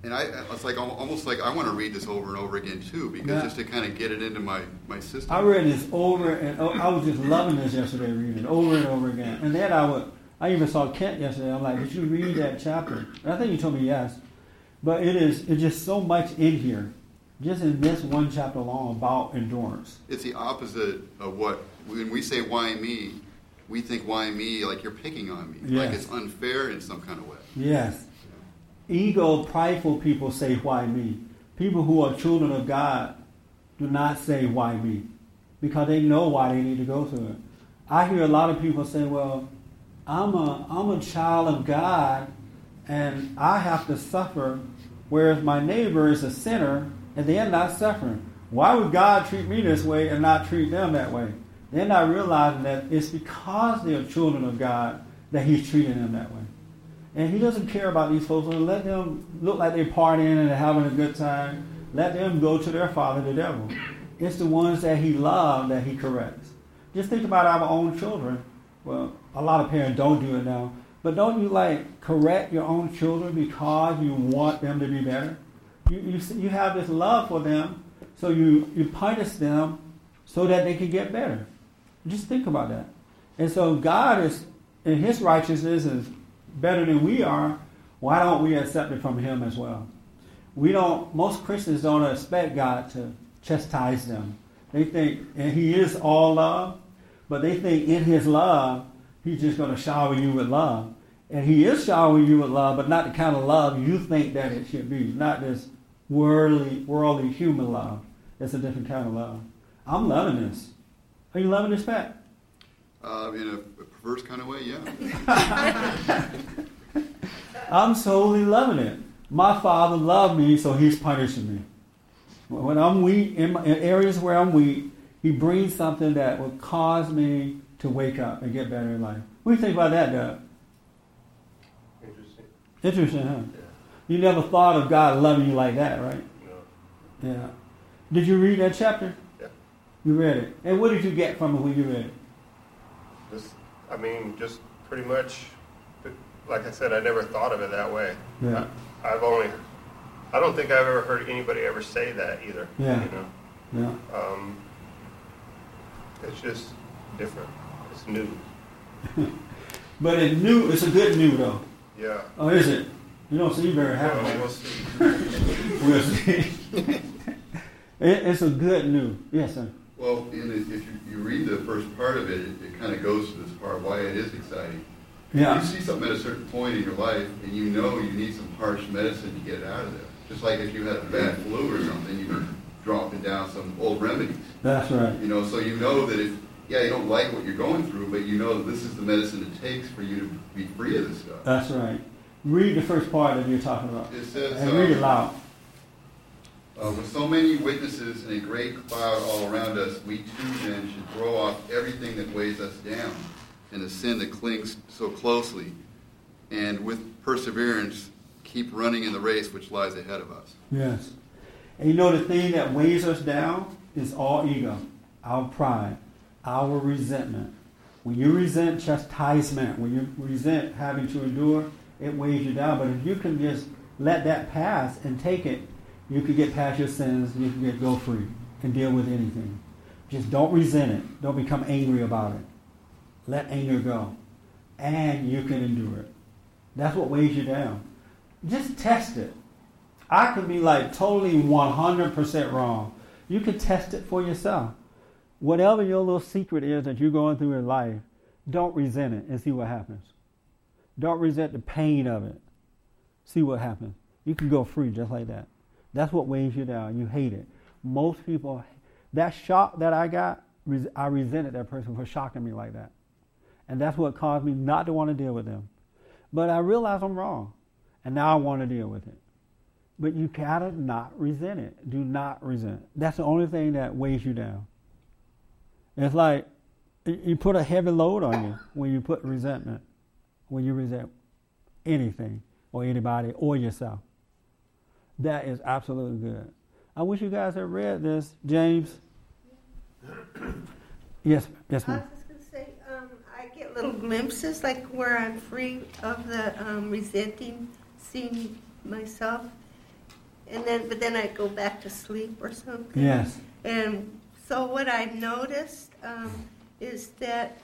And I, it's like almost like I want to read this over and over again too, because yeah. just to kind of get it into my, my system. I read this over and oh, I was just loving this yesterday, reading it over and over again. And then I would, I even saw Kent yesterday. I'm like, did you read that chapter? And I think you told me yes, but it is it's just so much in here, just in this one chapter alone about endurance. It's the opposite of what when we say why me, we think why me like you're picking on me, yes. like it's unfair in some kind of way. Yes ego, prideful people say, Why me? People who are children of God do not say, Why me? Because they know why they need to go through it. I hear a lot of people say, Well, I'm a, I'm a child of God and I have to suffer, whereas my neighbor is a sinner and they're not suffering. Why would God treat me this way and not treat them that way? They're not realizing that it's because they're children of God that He's treating them that way. And he doesn't care about these folks. Let them look like they're partying and having a good time. Let them go to their father, the devil. It's the ones that he loves that he corrects. Just think about our own children. Well, a lot of parents don't do it now. But don't you like correct your own children because you want them to be better? You, you, you have this love for them, so you, you punish them so that they can get better. Just think about that. And so God is, in his righteousness, is better than we are, why don't we accept it from Him as well? We don't, most Christians don't expect God to chastise them. They think, and He is all love, but they think in His love, He's just going to shower you with love. And He is showering you with love, but not the kind of love you think that it should be, not this worldly, worldly human love. It's a different kind of love. I'm loving this. Are you loving this, Pat? Uh, in a, a perverse kind of way, yeah. I'm solely loving it. My father loved me, so he's punishing me. When I'm weak, in, my, in areas where I'm weak, he brings something that will cause me to wake up and get better in life. What do you think about that, Doug? Interesting. Huh? Yeah. You never thought of God loving you like that, right? No. Yeah. Did you read that chapter? Yeah. You read it. And what did you get from it when you read it? Just, I mean, just pretty much, like I said, I never thought of it that way. Yeah. I, have only, I don't think I've ever heard anybody ever say that either. Yeah. You know. Yeah. Um, it's just different. It's new. but it's new. It's a good new though. Yeah. Oh, is it? You don't seem very happy. Well, we'll see. we'll see. it, it's a good new. Yes, sir. Well, the, if you, you, read the first part of it, it, it kind of goes to this part why it is exciting. Yeah. You see something at a certain point in your life, and you know you need some harsh medicine to get it out of there. Just like if you had a bad flu or something, you'd be dropping down some old remedies. That's right. You know, so you know that if, yeah, you don't like what you're going through, but you know this is the medicine it takes for you to be free of this stuff. That's right. Read the first part that you're talking about. It says, And read it um, loud. Uh, with so many witnesses and a great cloud all around us, we too then should throw off everything that weighs us down and the sin that clings so closely, and with perseverance keep running in the race which lies ahead of us. Yes. And you know the thing that weighs us down is all ego, our pride, our resentment. When you resent chastisement, when you resent having to endure, it weighs you down. But if you can just let that pass and take it, you can get past your sins, you can get go free and deal with anything. Just don't resent it. Don't become angry about it. Let anger go. And you can endure it. That's what weighs you down. Just test it. I could be like totally 100% wrong. You can test it for yourself. Whatever your little secret is that you're going through in life, don't resent it and see what happens. Don't resent the pain of it. See what happens. You can go free just like that. That's what weighs you down. You hate it. Most people, that shock that I got, I resented that person for shocking me like that. And that's what caused me not to want to deal with them. But I realized I'm wrong. And now I want to deal with it. But you gotta not resent it. Do not resent. That's the only thing that weighs you down. It's like you put a heavy load on you when you put resentment, when you resent anything or anybody or yourself. That is absolutely good. I wish you guys had read this, James. Yes, yes, ma'am. I was just gonna say, um, I get little glimpses, like where I'm free of the um, resenting, seeing myself, and then, but then I go back to sleep or something. Yes. And so what I've noticed um, is that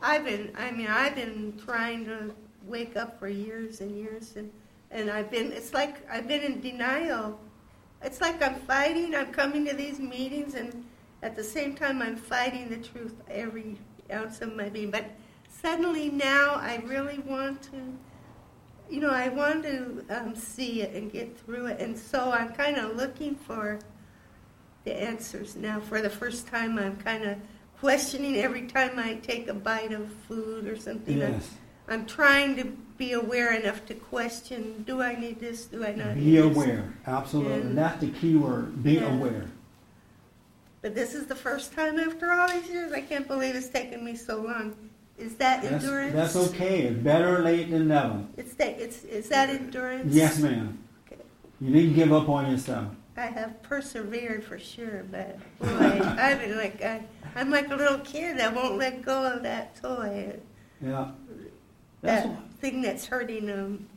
I've been, I mean, I've been trying to wake up for years and years, and, and I've been, it's like I've been in denial. It's like I'm fighting, I'm coming to these meetings, and at the same time, I'm fighting the truth every ounce of my being. But suddenly now, I really want to you know, I want to um, see it and get through it, and so I'm kind of looking for the answers now. For the first time, I'm kind of questioning every time I take a bite of food or something. I'm- Yes. I'm, trying to be aware enough to question: Do I need this? Do I not Be need this? aware. Absolutely. And- That's the key word. Be Yeah. aware. But this is the first time after all these years. I can't believe it's taken me so long. Is that That's, endurance? that's okay. It's better late than never. It's that. It's is that endurance? Yes, ma'am. Okay. You didn't give up on yourself. I have persevered for sure, but boy, I've been like I, I'm like a little kid that won't let go of that toy, Yeah. That's that thing that's hurting them.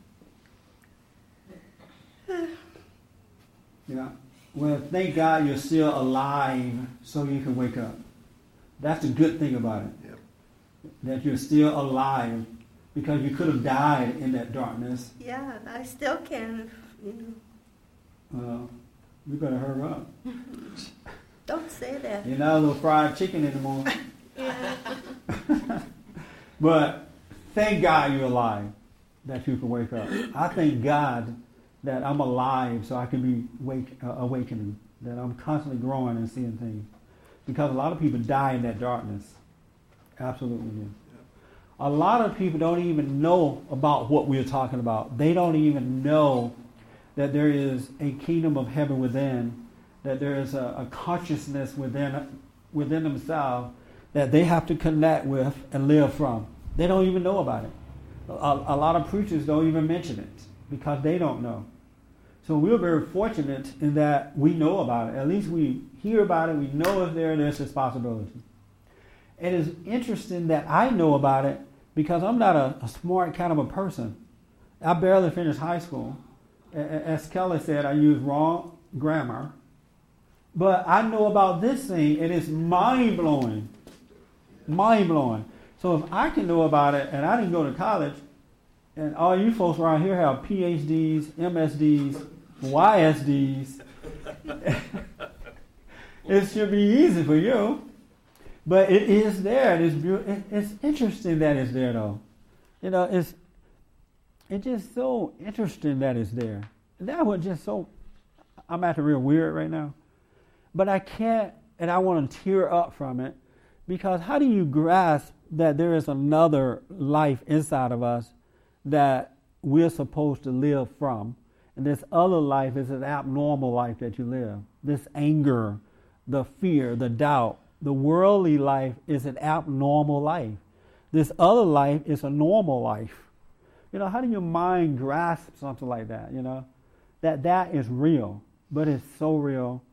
Yeah. Well, thank God you're still alive so you can wake up. That's the good thing about it. Yep. That you're still alive because you could have died in that darkness. Yeah, I still can. You know, Uh, you better hurry up. don't say that. You're not a little fried chicken anymore. Yeah. But thank God you're alive that you can wake up. I thank God that I'm alive so I can be wake, uh, awakening, that I'm constantly growing and seeing things. Because a lot of people die in that darkness. Absolutely. do. A lot of people don't even know about what we're talking about. They don't even know that there is a kingdom of heaven within, that there is a, a consciousness within, within themselves that they have to connect with and live from. They don't even know about it. A, a lot of preachers don't even mention it because they don't know. So we're very fortunate in that we know about it. At least we hear about it. We know if there there's this possibility. It is interesting that I know about it because I'm not a, a smart kind of a person. I barely finished high school. As Kelly said, I use wrong grammar. But I know about this thing, and it's mind blowing. Mind blowing. So if I can know about it, and I didn't go to college, and all you folks around here have PhDs, MSDs, YSDs, it should be easy for you. But it is there. It is beau- It's interesting that it's there, though. You know, it's it's just so interesting that it's there. that was just so. I'm acting real weird right now, but I can't, and I want to tear up from it because how do you grasp that there is another life inside of us that we're supposed to live from? And this other life is an abnormal life that you live. This anger, the fear, the doubt, the worldly life is an abnormal life. This other life is a normal life. You know, how do your mind grasp something like that? You know, that that is real, but it's so real.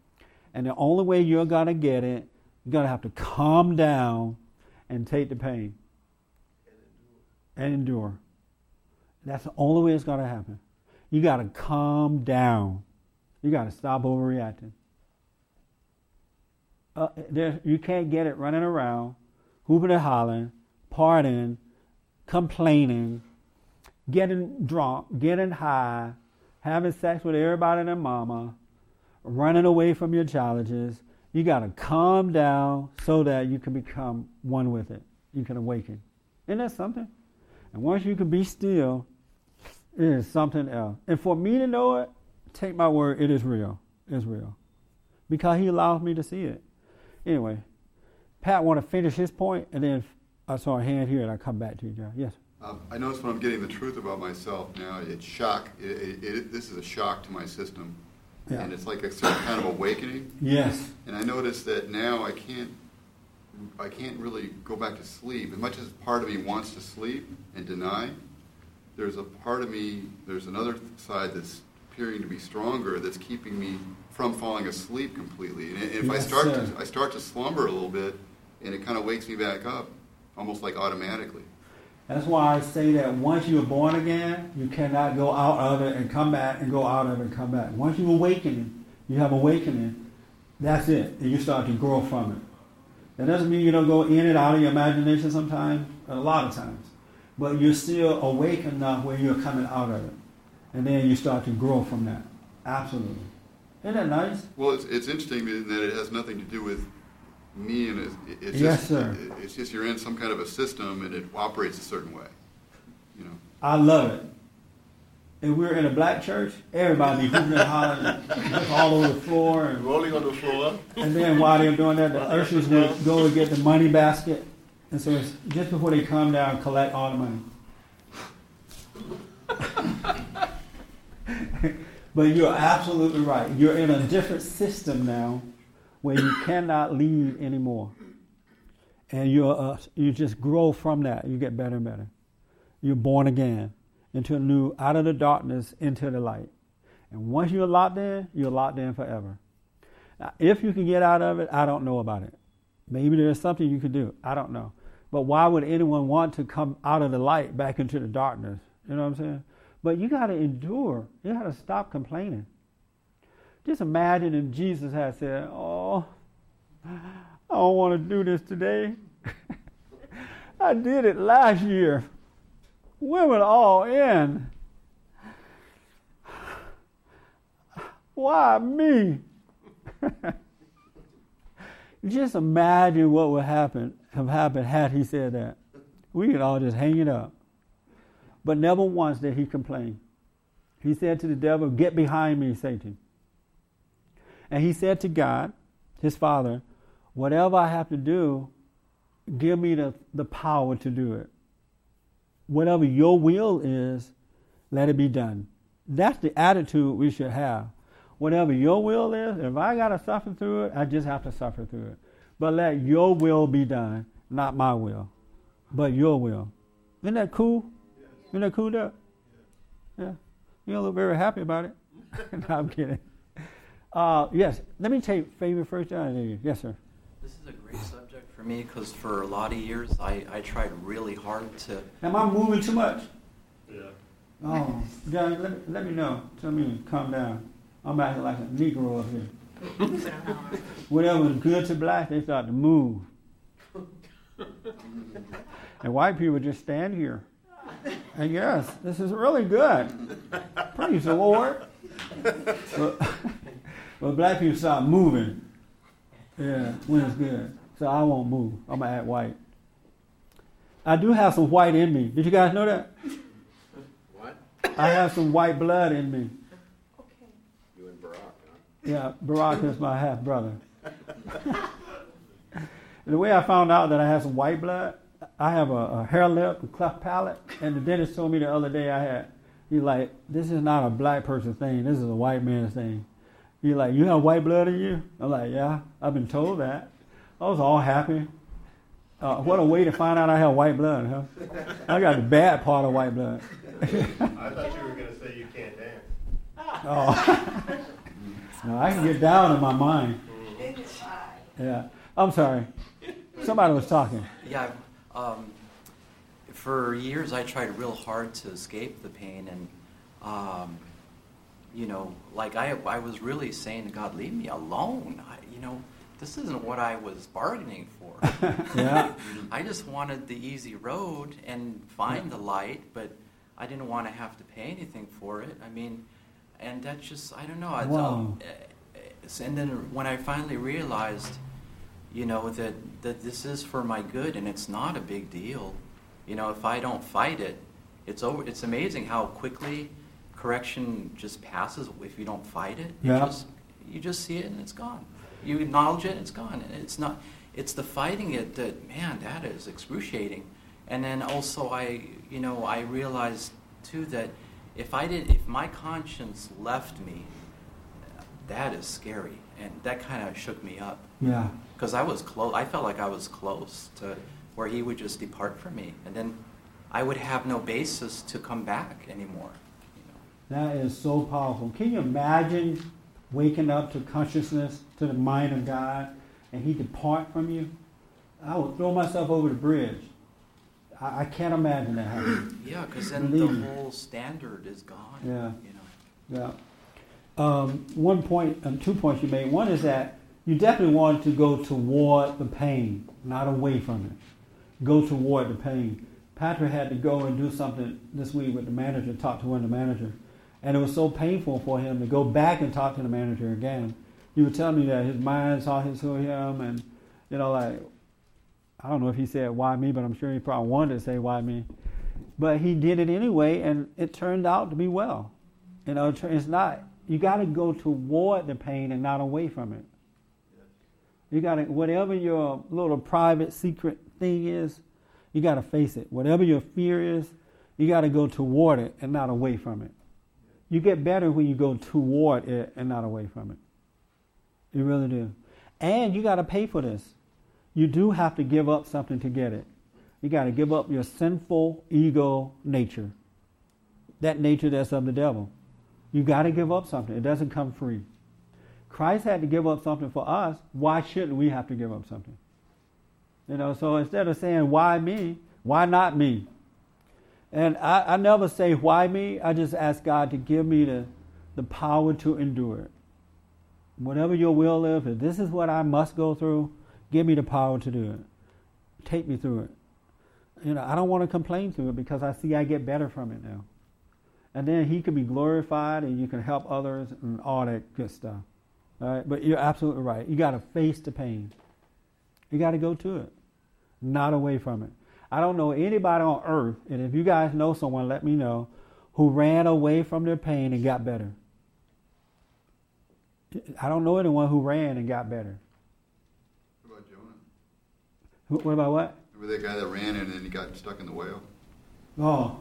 And the only way you're going to get it, you're going to have to calm down and take the pain and endure. That's the only way it's going to happen. You got to calm down. You got to stop overreacting. Uh, you can't get it running around, hooping and hollering, partying, complaining, getting drunk, getting high, having sex with everybody and their mama, running away from your challenges. You got to calm down so that you can become one with it. You can awaken. Isn't that something? And once you can be still, it is something else. And for me to know it, take my word, it is real. It's real. Because he allows me to see it. Anyway, Pat want to finish his point, and then uh, I saw a hand here, and I'll come back to you, John. Yes. Um, I notice when I'm getting the truth about myself now, it's shock. It, it, it, this is a shock to my system, Yeah. and it's like a certain kind of awakening. Yes. And I notice that now I can't, I can't really go back to sleep. As much as part of me wants to sleep and deny, there's a part of me, there's another side that's appearing to be stronger that's keeping me from falling asleep completely. And if I start sir. to, I start to slumber a little bit, and it kind of wakes me back up, almost like automatically. That's why I say that once you are born again, you cannot go out of it and come back and go out of it and come back. Once you awaken, you have awakening, that's it. And you start to grow from it. That doesn't mean you don't go in and out of your imagination sometimes, a lot of times. But you're still awake enough where you're coming out of it. And then you start to grow from that. Absolutely. Isn't that nice? Well, it's, it's interesting in that it has nothing to do with me, and it's, it's Yes, just, sir. it- it's just you're in some kind of a system, and it operates a certain way. You know. I love it. If we were in a black church, everybody be hooping and hollering just all over the floor. And, Rolling on the floor. and then while they're doing that, the ushers would go and get the money basket. And so it's just before they come down, collect all the money. but you're absolutely right. You're in a different system now where you cannot leave anymore. And you're, uh, you just grow from that. You get better and better. You're born again into a new, out of the darkness into the light. And once you're locked in, you're locked in forever. Now, if you can get out of it, I don't know about it. Maybe there's something you could do. I don't know. But why would anyone want to come out of the light back into the darkness? You know what I'm saying? But you got to endure. You got to stop complaining. Just imagine if Jesus had said, Oh, I don't want to do this today. I did it last year. Women all in. Why me? just imagine what would happen have happened had he said that. We could all just hang it up. But never once did he complain. He said to the devil, Get behind me, Satan. And he said to God, his father, Whatever I have to do, give me the, the power to do it. Whatever your will is, let it be done. That's the attitude we should have. Whatever your will is, if I got to suffer through it, I just have to suffer through it. But let your will be done, not my will, but your will. Isn't that cool? Isn't that cool, Doug? Yeah. You don't look very happy about it. no, I'm kidding. Uh, yes, let me take favor first. Yes, sir. This is a great subject for me because for a lot of years I, I tried really hard to. Am I moving too much? Yeah. Oh, John, let me, let me know. Tell me to calm down. I'm acting like a Negro up here. Whatever's good to black, they start to move. and white people just stand here. And yes, this is really good. Praise the Lord. But, but black people start moving. Yeah, when it's good. So I won't move. I'm to act white. I do have some white in me. Did you guys know that? What? I have some white blood in me. Okay. You and Barack, huh? Yeah, Barack is my half brother. the way I found out that I have some white blood, I have a, a hair lip, a cleft palate, and the dentist told me the other day I had. He's like, this is not a black person thing. This is a white man's thing. He's like, you have white blood in you? I'm like, yeah, I've been told that. I was all happy. Uh, what a way to find out I have white blood, huh? I got the bad part of white blood. I thought you were going to say you can't dance. Oh. no, I can get down in my mind. Yeah. I'm sorry. Somebody was talking. Yeah. Um, for years, I tried real hard to escape the pain, and um, you know, like I, I was really saying to God, "Leave me alone." I, you know, this isn't what I was bargaining for. yeah. I just wanted the easy road and find the light, but I didn't want to have to pay anything for it. I mean, and that's just I don't know. I Wow. thought, uh, and then when I finally realized, you know, that that this is for my good and it's not a big deal. You know, if I don't fight it, it's over. It's amazing how quickly correction just passes if you don't fight it. You Yeah. just you just see it and it's gone. You acknowledge it and it's gone. And it's not. It's the fighting it that man, that is excruciating. And then also I, you know, I realized too that if I did, if my conscience left me, that is scary, and that kind of shook me up Yeah. because I was close. I felt like I was close to where he would just depart from me, and then I would have no basis to come back anymore. That is so powerful. Can you imagine waking up to consciousness, to the mind of God, and He depart from you? I would throw myself over the bridge. I, I can't imagine that happening. Yeah, because then Believe the me. whole standard is gone. Yeah. You know. Yeah. Um, one point, um, two points you made. One is that you definitely want to go toward the pain, not away from it. Go toward the pain. Patrick had to go and do something this week with the manager, talk to one of the manager, and it was so painful for him to go back and talk to the manager again. He would tell me that his mind saw his to him, and you know, like I don't know if he said why me, but I'm sure he probably wanted to say why me. But he did it anyway, and it turned out to be well. You know, it's not. You got to go toward the pain and not away from it. You got to whatever your little private secret thing is, you got to face it. Whatever your fear is, you got to go toward it and not away from it. You get better when you go toward it and not away from it. You really do. And you got to pay for this. You do have to give up something to get it. You got to give up your sinful ego nature. That nature that's of the devil. You got to give up something. It doesn't come free. Christ had to give up something for us. Why shouldn't we have to give up something? You know, so instead of saying, why me? Why not me? And I, I never say, why me? I just ask God to give me the, the power to endure it. Whatever your will is, if this is what I must go through, give me the power to do it. Take me through it. You know, I don't want to complain through it because I see I get better from it now. And then He can be glorified and you can help others and all that good stuff. All right? But you're absolutely right. You got to face the pain. You got to go to it, not away from it. I don't know anybody on earth, and if you guys know someone, let me know, who ran away from their pain and got better. I don't know anyone who ran and got better. What about Jonah? What about what? Remember that guy that ran and then he got stuck in the whale? Oh,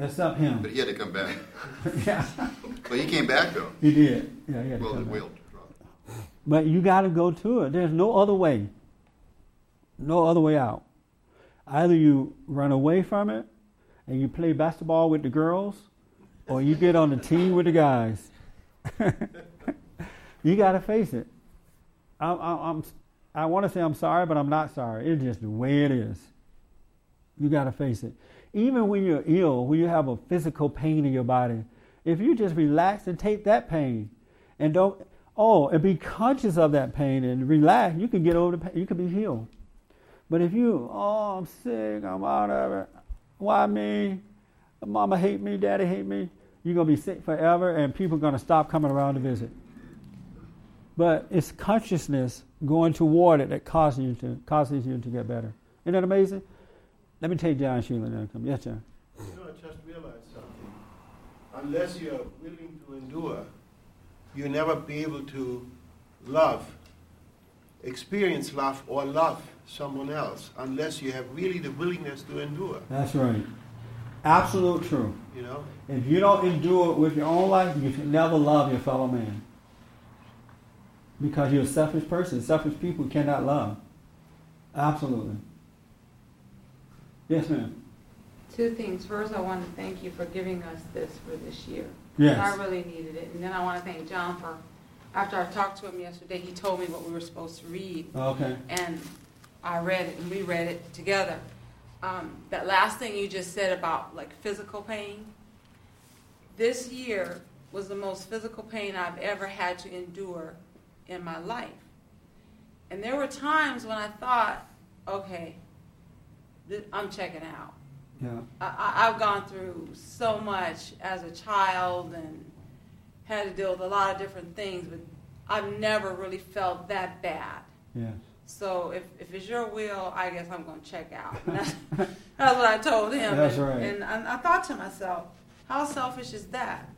except him. But he had to come back. yeah, But he came back though. he did. Yeah, he had to Well, the come back. whale dropped. But you got to go to it. There's no other way. No other way out. Either you run away from it and you play basketball with the girls, or you get on the team with the guys. you got to face it. I'm, I'm, I'm, I want to say I'm sorry, but I'm not sorry. It's just the way it is. You got to face it. Even when you're ill, when you have a physical pain in your body, if you just relax and take that pain and don't, oh, and be conscious of that pain and relax, you can get over the pain. You can be healed. But if you, oh, I'm sick, I'm out of it. Why me? Mama hate me, daddy hate me. You're gonna be sick forever, and people are gonna stop coming around to visit. But it's consciousness going toward it that causes you to causes you to get better. Isn't that amazing? Let me take John Sheila now. Come, yes, John. You know, I just realized something. Unless you're willing to endure, you'll never be able to love, experience love, or love someone else unless you have really the willingness to endure. That's right. Absolute true. You know? If you don't endure it with your own life, you can never love your fellow man. Because you're a selfish person. Selfish people cannot love. Absolutely. Yes, ma'am. Two things. First, I want to thank you for giving us this for this year. Yes. I really needed it. And then I want to thank John for, after I talked to him yesterday, he told me what we were supposed to read. Okay. And I read it and we read it together. Um, that last thing you just said about like physical pain, this year was the most physical pain I've ever had to endure in my life. And there were times when I thought, okay, th- I'm checking out. Yeah. I, I've gone through so much as a child and had to deal with a lot of different things, but I've never really felt that bad. Yes. So if, if it's your will, I guess I'm going to check out. That's, that's what I told him. That's and, right. And I, I thought to myself, how selfish is that?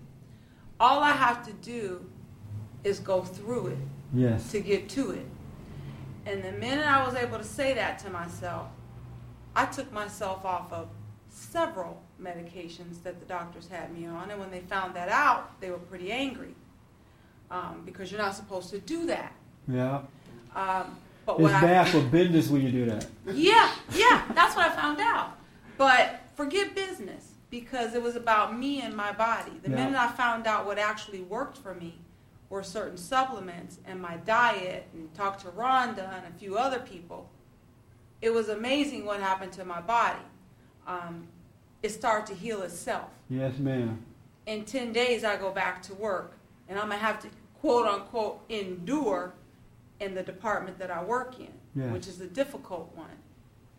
All I have to do is go through it Yes. to get to it. And the minute I was able to say that to myself, I took myself off of several medications that the doctors had me on. And when they found that out, they were pretty angry um, because you're not supposed to do that. Yeah. Um, It's what I- bad for business when you do that. yeah, yeah, that's what I found out. But forget business because it was about me and my body. The Yeah. minute I found out what actually worked for me were certain supplements and my diet and talked to Rhonda and a few other people, it was amazing what happened to my body. Um, it started to heal itself. Yes, ma'am. In 10 days, I go back to work and I'm going to have to quote unquote endure in the department that I work in, Yes. which is a difficult one.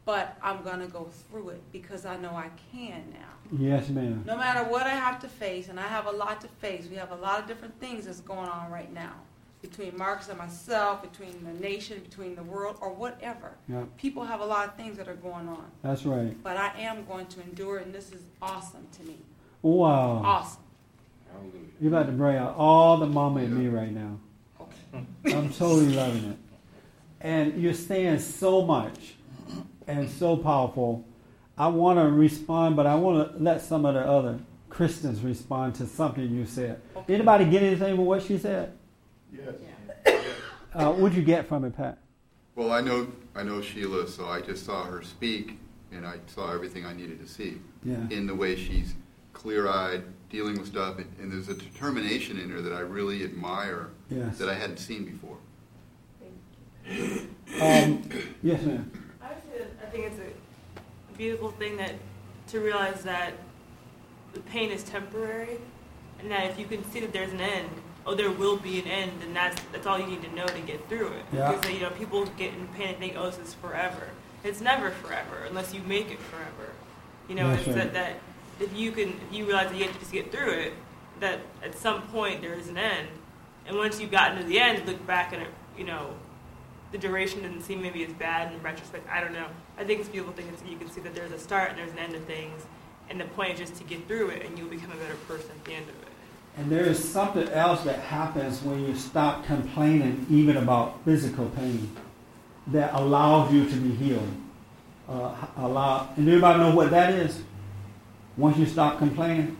But I'm going to go through it because I know I can now. Yes, ma'am. No matter what I have to face, and I have a lot to face, we have a lot of different things that's going on right now between Marcus and myself, between the nation, between the world, or whatever. Yeah. People have a lot of things that are going on. That's right. But I am going to endure and this is awesome to me. Wow. Awesome. You're about to bring out all the mama in me right now. I'm totally loving it. And you're saying so much and so powerful. I want to respond, but I want to let some of the other Christians respond to something you said. Anybody get anything from what she said? Yes. Uh, what'd you get from it, Pat? Well, I know I know Sheila, so I just saw her speak, and I saw everything I needed to see Yeah. in the way she's clear-eyed, dealing with stuff, and, and there's a determination in her that I really admire Yes. that I hadn't seen before. Um, yes, ma'am. I would say that I think it's a beautiful thing that to realize that the pain is temporary, and that if you can see that there's an end, oh, there will be an end, and that's that's all you need to know to get through it. Yeah. Because you know people get in pain and think, oh, this is forever. It's never forever unless you make it forever. You know, That's it's right. that, that if you can, if you realize that you have to just get through it, that at some point there is an end, and once you've gotten to the end, look back and it, you know, the duration doesn't seem maybe as bad in retrospect. I don't know. I think it's beautiful thing that you can see that there's a start and there's an end of things, and the point is just to get through it, and you'll become a better person at the end of it. And there is something else that happens when you stop complaining, even about physical pain, that allows you to be healed. Uh, allow, and anybody know what that is? Once you stop complaining?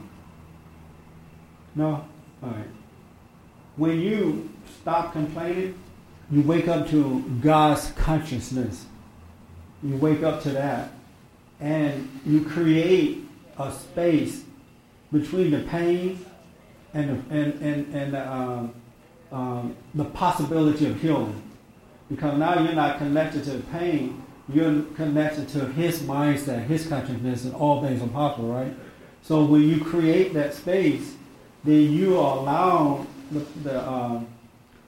No? All right. When you stop complaining, you wake up to God's consciousness. You wake up to that. And you create a space between the pain and the, and and, and the, um, um, the possibility of healing, because now you're not connected to the pain. You're connected to His mindset, His consciousness, and all things are possible, right? So when you create that space, then you allow the the, um,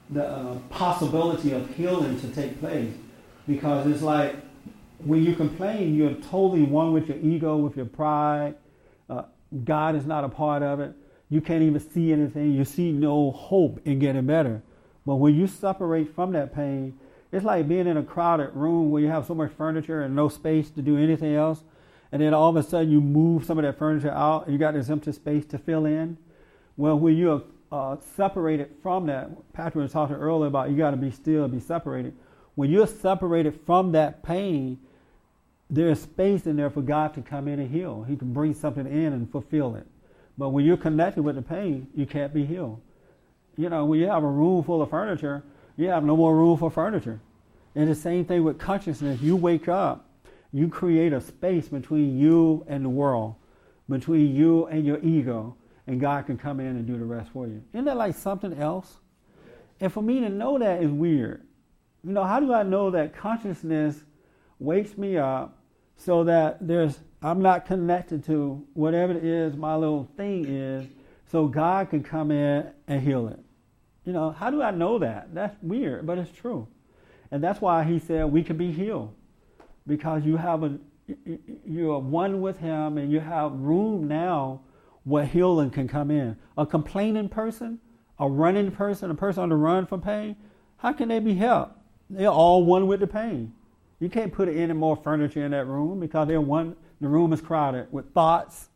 the uh, possibility of healing to take place, because it's like when you complain, you're totally one with your ego, with your pride. Uh, God is not a part of it. You can't even see anything. You see no hope in getting better. But when you separate from that pain, it's like being in a crowded room where you have so much furniture and no space to do anything else. And then all of a sudden you move some of that furniture out and you got this empty space to fill in. Well, when you're uh, separated from that, Patrick was talking earlier about you got to be still, be separated. When you're separated from that pain, there's space in there for God to come in and heal. He can bring something in and fulfill it. But when you're connected with the pain, you can't be healed. You know, when you have a room full of furniture, you have no more room for furniture. And the same thing with consciousness. You wake up, you create a space between you and the world, between you and your ego, and God can come in and do the rest for you. Isn't that like something else? And for me to know that is weird. You know, how do I know that consciousness wakes me up so that there's I'm not connected to whatever it is my little thing is, so God can come in and heal it. You know, how do I know that? That's weird, but it's true. And that's why he said we can be healed. Because you have a you are one with him and you have room now where healing can come in. A complaining person, a running person, a person on the run from pain, how can they be helped? They're all one with the pain. You can't put any more furniture in that room because they're one. The room is crowded with thoughts,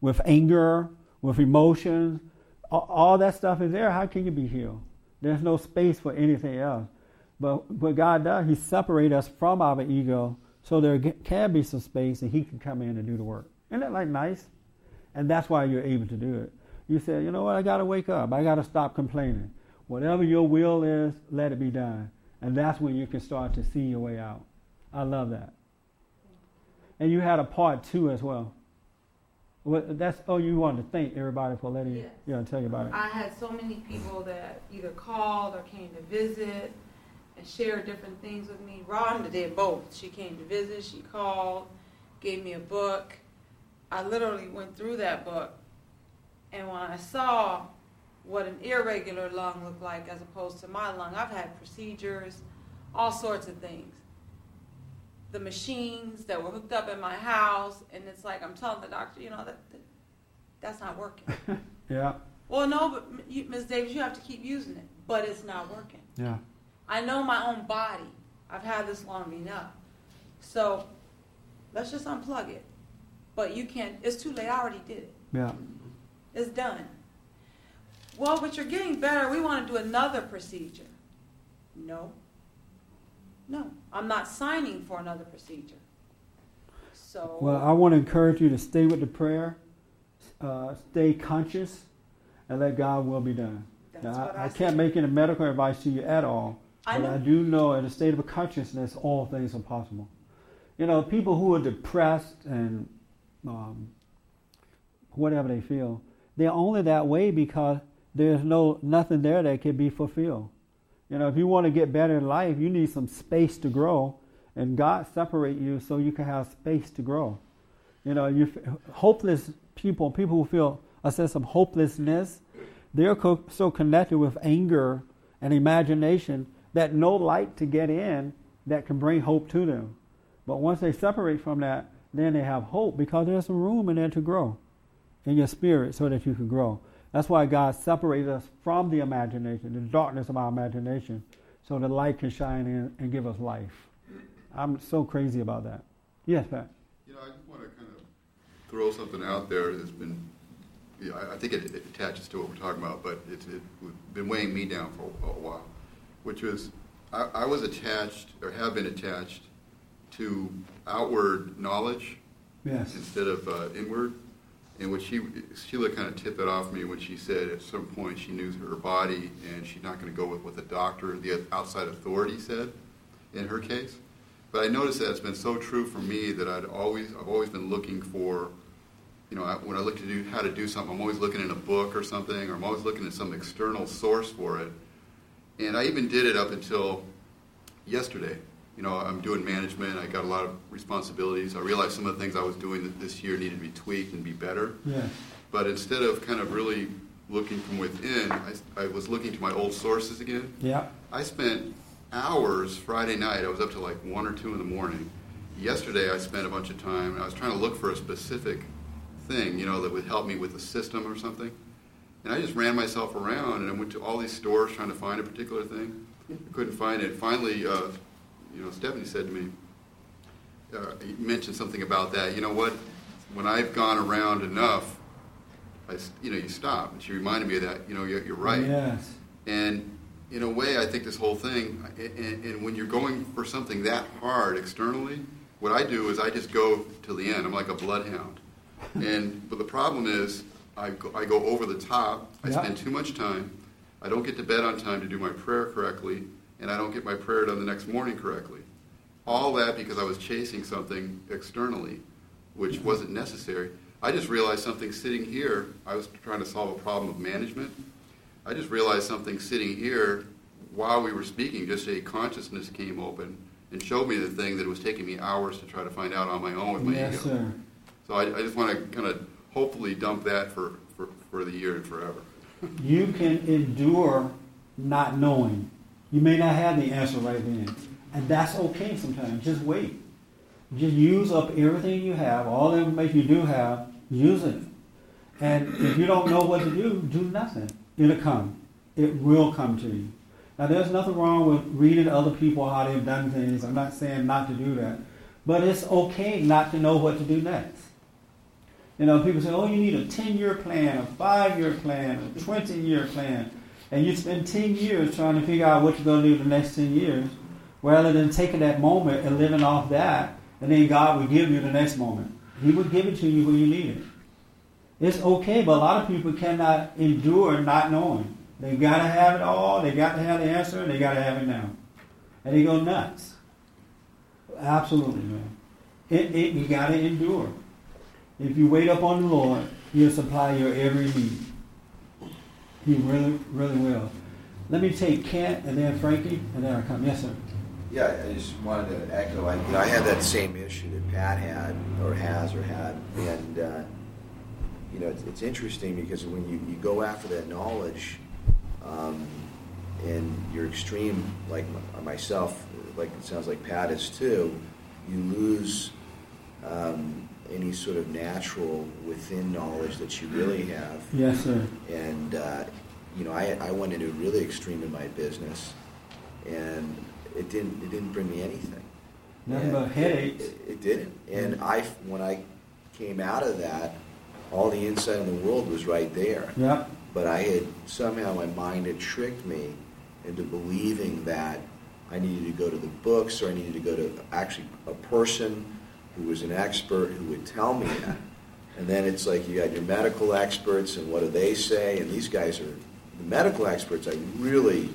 with anger, with emotions. All, that stuff is there. How can you be healed? There's no space for anything else. But what God does, He separates us from our ego so there can be some space and He can come in and do the work. Isn't that like nice? And that's why you're able to do it. You say, you know what, I got to wake up. I got to stop complaining. Whatever your will is, let it be done. And that's when you can start to see your way out. I love that. And you had a part two as well. Well, that's oh, you wanted to thank everybody for letting yes. you know tell you about it. I had so many people that either called or came to visit and shared different things with me. Rhonda did both. She came to visit. She called, gave me a book. I literally went through that book, and when I saw what an irregular lung looked like as opposed to my lung, I've had procedures, all sorts of things the machines that were hooked up in my house, and it's like I'm telling the doctor, you know, that, that that's not working. yeah. Well, no, but Ms. Davis, you have to keep using it, but it's not working. Yeah. I know my own body. I've had this long enough, so let's just unplug it. But you can't. It's too late. I already did it. Yeah. It's done. Well, but you're getting better. We want to do another procedure. No. No, I'm not signing for another procedure. So. Well, I want to encourage you to stay with the prayer, uh, stay conscious, and let God will be done. Now, I, I, I can't make any medical advice to you at all, I but. I do know in a state of consciousness, all things are possible. You know, people who are depressed and um, whatever they feel, they're only that way because there's no nothing there that can be fulfilled. You know, if you want to get better in life, you need some space to grow, and God separate you so you can have space to grow. You know, you hopeless people, people who feel a sense of hopelessness, they're co- so connected with anger and imagination that no light to get in that can bring hope to them. But once they separate from that, then they have hope because there's some room in there to grow in your spirit so that you can grow. That's why God separated us from the imagination, the darkness of our imagination, so the light can shine in and give us life. I'm so crazy about that. Yes, Pat. You know, I just want to kind of throw something out there that's been, you know, I, think it, it, attaches to what we're talking about, but it's it, been weighing me down for a, a while, which was I, I was attached or have been attached to outward knowledge yes. instead of uh, inward and when she Sheila kind of tipped that off me when she said at some point she knew her body and she's not going to go with what the doctor, the outside authority said, in her case. But I noticed that it's been so true for me that I'd always I've always been looking for, you know, when I look to do how to do something, I'm always looking in a book or something, or I'm always looking at some external source for it. And I even did it up until yesterday you know, I'm doing management. I got a lot of responsibilities. I realized some of the things I was doing this year needed to be tweaked and be better. Yeah. But instead of kind of really looking from within, I, I was looking to my old sources again. Yeah. I spent hours Friday night. I was up to like one or two in the morning. Yesterday, I spent a bunch of time. and I was trying to look for a specific thing, you know, that would help me with the system or something. And I just ran myself around and I went to all these stores trying to find a particular thing. I couldn't find it. Finally, uh, you know, Stephanie said to me, uh, mentioned something about that. You know what? When I've gone around enough, I, you know, you stop. And she reminded me of that. You know, you're, you're right. Yes. And in a way, I think this whole thing, and, and when you're going for something that hard externally, what I do is I just go to the end. I'm like a bloodhound. and but the problem is, I go, I go over the top. I Yeah. spend too much time. I don't get to bed on time to do my prayer correctly, and I don't get my prayer done the next morning correctly. All that because I was chasing something externally, which mm-hmm. wasn't necessary. I just realized something sitting here. I was trying to solve a problem of management. I just realized something sitting here while we were speaking. Just a consciousness came open and showed me the thing that it was taking me hours to try to find out on my own with my Yes, ego. sir. So I, I just want to kind of hopefully dump that for, for, for the year and forever. You can endure not knowing. You may not have the answer right then. And that's okay sometimes. Just wait. Just use up everything you have, all the information you do have, use it. And if you don't know what to do, do nothing. It'll come. It will come to you. Now, there's nothing wrong with reading other people how they've done things. I'm not saying not to do that. But it's okay not to know what to do next. You know, people say, oh, you need a 10 year plan, a 5 year plan, a 20 year plan. And you spend 10 years trying to figure out what you're going to do the next 10 years, rather than taking that moment and living off that, and then God will give you the next moment. He will give it to you when you need it. It's okay, but a lot of people cannot endure not knowing. They got to have it all, they got to have the answer, and they got to have it now. And they go nuts. Absolutely, man. It, it, you got to endure. If you wait up on the Lord, He'll supply your every need. He really, really will. Let me take Kent and then Frankie, and then I'll come. Yes, sir. Yeah, I just wanted to echo. I, you know, I had that same issue that Pat had, or has, or had, and uh, you know, it's, it's interesting because when you, you go after that knowledge, um, and you're extreme, like m- myself, like it sounds like Pat is too, you lose um, any sort of natural within knowledge that you really have. Yes, sir. And uh, you know, I, I went into really extreme in my business, and it didn't it didn't bring me anything. Nothing but headaches. It, it didn't. And I when I came out of that, all the insight in the world was right there. Yep. But I had somehow my mind had tricked me into believing that I needed to go to the books or I needed to go to actually a person who was an expert who would tell me that. And then it's like you got your medical experts and what do they say? And these guys are the medical experts. I really,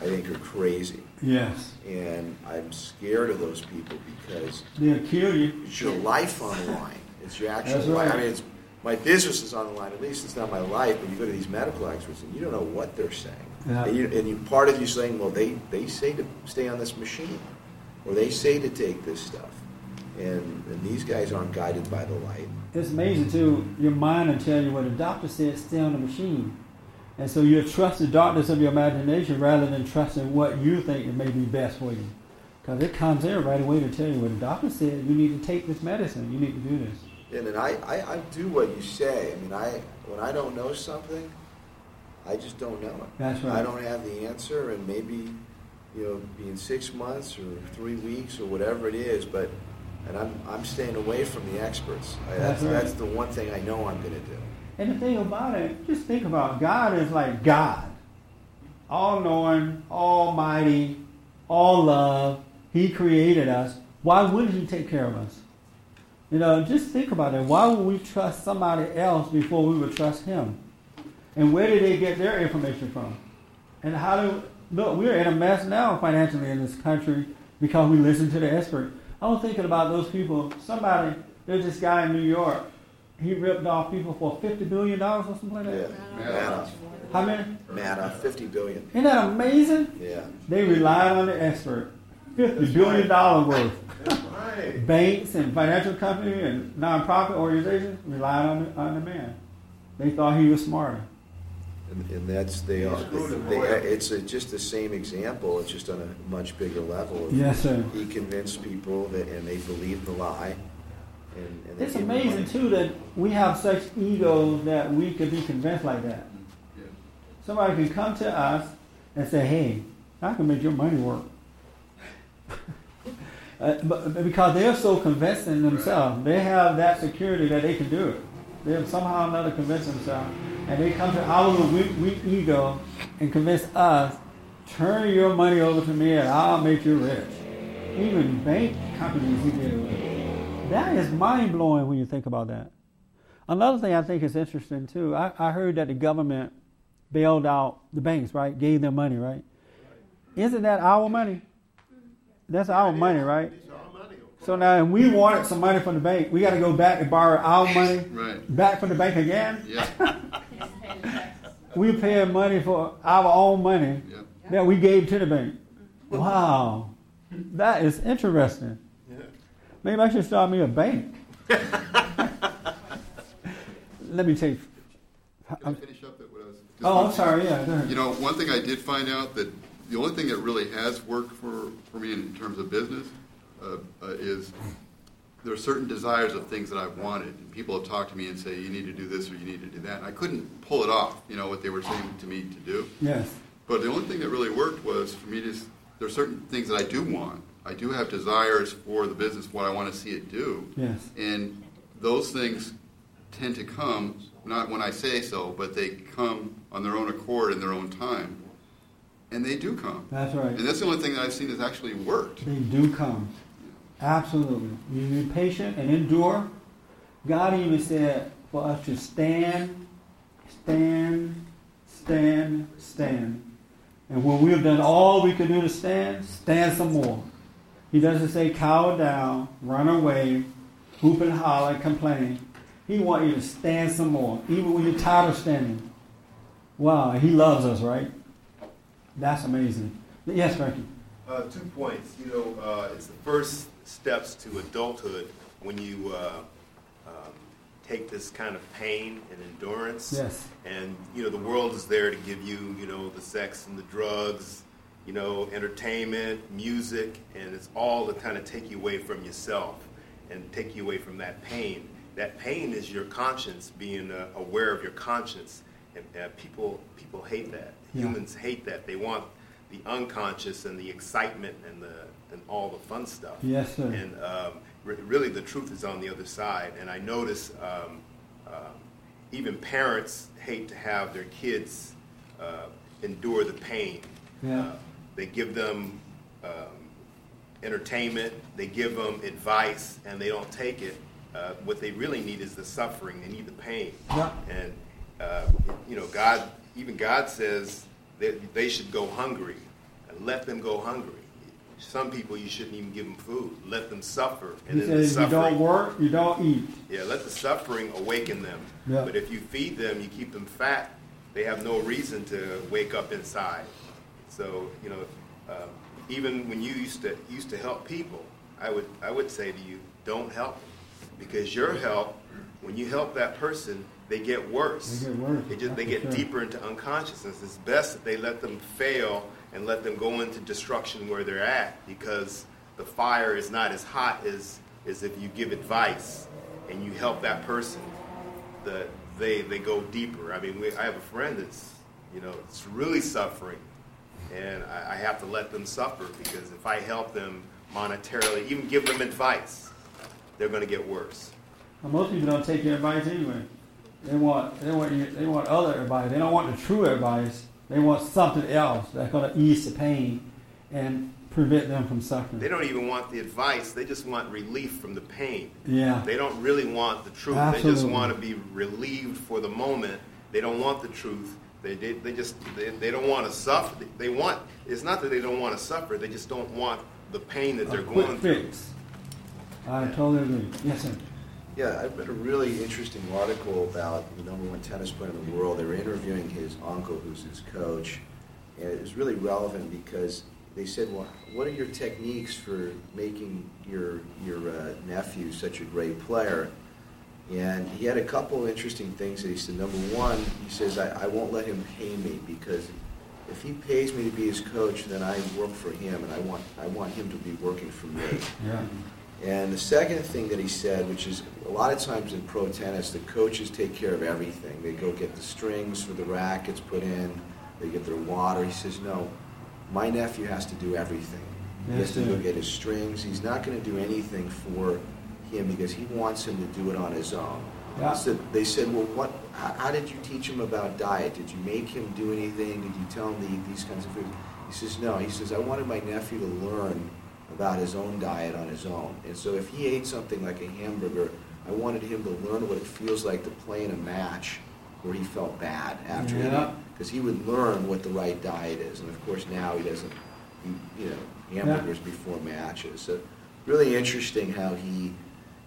I think, are crazy. Yes. And I'm scared of those people because They'll kill you. it's your life on the line. It's your actual That's life. right. I mean, it's my business is on the line. At least it's not my life. But you go to these medical experts and you don't know what they're saying. Yeah. And, you, and you, part of you saying, well, they, they say to stay on this machine, or they say to take this stuff, and, and these guys aren't guided by the light. It's amazing too. Your mind will tell you what the doctor said. Stay on the machine, and so you trust the darkness of your imagination rather than trusting what you think may be best for you. Because it comes in right away to tell you what the doctor said. You need to take this medicine. You need to do this. And then I, I, I do what you say. I mean, I when I don't know something, I just don't know it. That's right. I don't have the answer, and maybe you know, be in six months or three weeks or whatever it is. But and I'm I'm staying away from the experts. I, that's That's right. that's the one thing I know I'm going to do. And the thing about it, just think about God is like God, all knowing, almighty, all love. He created us. Why wouldn't He take care of us? You know, just think about it. Why would we trust somebody else before we would trust Him? And where did they get their information from? And how do look? We're in a mess now financially in this country because we listen to the expert. I was thinking about those people. Somebody, there's this guy in New York. He ripped off people for fifty billion dollars or something like that. Yeah. Manna, How many? manna, fifty billion. Isn't that amazing? Yeah. They relied on the expert. Fifty billion dollar worth. Right. Banks and financial companies and nonprofit organizations relied on the, on the man. They thought he was smarter. And, and that's they are. They, it's a, just the same example. It's just on a much bigger level. Yes, sir. He convinced people that, and they believed the lie. And, and It's amazing too that we have such egos that we could be convinced like that. Somebody can come to us and say, "Hey, I can make your money work," uh, but but because they're so convinced in themselves, they have that security that they can do it. They somehow or another convince themselves. And they come to our little weak, weak ego and convince us, turn your money over to me and I'll make you rich. Even bank companies did it with. That is mind blowing when you think about that. Another thing I think is interesting too, I, I heard that the government bailed out the banks, right? Gave them money, right? Isn't that our money? That's our money, right? So now, if we wanted some money from the bank, we got to go back and borrow our money Right. back from the bank again. Yeah. We paying money for our own money Yep. that we gave to the bank. Wow, that is interesting. Yeah. Maybe I should start me a bank. Let me take. Can I finish up that what I was? just Oh, I'm sorry. Yeah. You know, one thing I did find out that the only thing that really has worked for, for me in terms of business uh, uh, is there are certain desires of things that I've wanted. And people have talked to me and say, you need to do this or you need to do that. And I couldn't pull it off, you know, what they were saying to me to do. Yes. But the only thing that really worked was for me to, there are certain things that I do want. I do have desires for the business, what I want to see it do. Yes. And those things tend to come, not when I say so, but they come on their own accord in their own time. And they do come. That's right. And that's the only thing that I've seen has actually worked. They do come. Absolutely. You be patient and endure. God even said for us to stand, stand, stand, stand. And when we have done all we can do to stand, stand some more. He doesn't say cower down, run away, hoop and holler, complain. He wants you to stand some more, even when you're tired of standing. Wow, he loves us, right? That's amazing. Yes, Frankie. Uh, two points. You know, uh, it's the first steps to adulthood when you uh, um, take this kind of pain and endurance. Yes. And you know, the world is there to give you, you know, the sex and the drugs, you know, entertainment, music, and it's all to kind of take you away from yourself and take you away from that pain. That pain is your conscience being uh, aware of your conscience, and uh, people people hate that. Yeah. Humans hate that. They want the unconscious and the excitement and the and all the fun stuff. Yes, sir. And um, re- really, the truth is on the other side. And I notice um, um, even parents hate to have their kids uh, endure the pain. Yeah. Uh, they give them um, entertainment, they give them advice, and they don't take it. Uh, what they really need is the suffering. They need the pain. Yeah. And uh, you know, God, even God says that they should go hungry. And let them go hungry. Some people you shouldn't even give them food. Let them suffer. He then the says, you don't work, you don't eat. yeah, let the suffering awaken them. Yeah. But if you feed them, you keep them fat, they have no reason to wake up inside. So, you know, um, even when you used to used to help people, I would I would say to you, don't help them. Because your help, when you help that person, they get worse. They get worse, They just they get sure. deeper into unconsciousness. It's best that they let them fail and let them go into destruction where they're at because the fire is not as hot as, as if you give advice and you help that person. The, they, they go deeper. I mean, we, I have a friend that's, you know, it's really suffering. And I, I have to let them suffer because if I help them monetarily, even give them advice, they're going to get worse. Well, most people don't take your advice anyway. They want they want you, they want other advice. They don't want the true advice. They want something else that's going to ease the pain and prevent them from suffering. They don't even want the advice, they just want relief from the pain. Yeah. They don't really want the truth. Absolutely. They just want to be relieved for the moment. They don't want the truth. They, they, they just they, they don't want to suffer. They want it's not that they don't want to suffer. They just don't want the pain that A they're going through. fix. I totally agree. Yes, sir. Yeah, I read a really interesting article about the number one tennis player in the world. They were interviewing his uncle, who's his coach, and it was really relevant because they said, "Well, what are your techniques for making your your uh, nephew such a great player?" And he had a couple of interesting things that he said. Number one, he says, I, I won't let him pay me because if he pays me to be his coach, then I work for him, and I want I want him to be working for me." Yeah. And the second thing that he said, which is a lot of times in pro tennis, the coaches take care of everything. They go get the strings for the rackets put in, they get their water. He says, no, my nephew has to do everything. He has to go get his strings. He's not going to do anything for him because he wants him to do it on his own. Yeah. So they said, well, what? How, how did you teach him about diet? Did you make him do anything? Did you tell him to eat these kinds of foods? He says, no. He says, I wanted my nephew to learn about his own diet on his own. And so if he ate something like a hamburger, I wanted him to learn what it feels like to play in a match where he felt bad after Yeah. Because he would learn what the right diet is. And of course now he doesn't eat, you know, hamburgers before matches. So really interesting how he,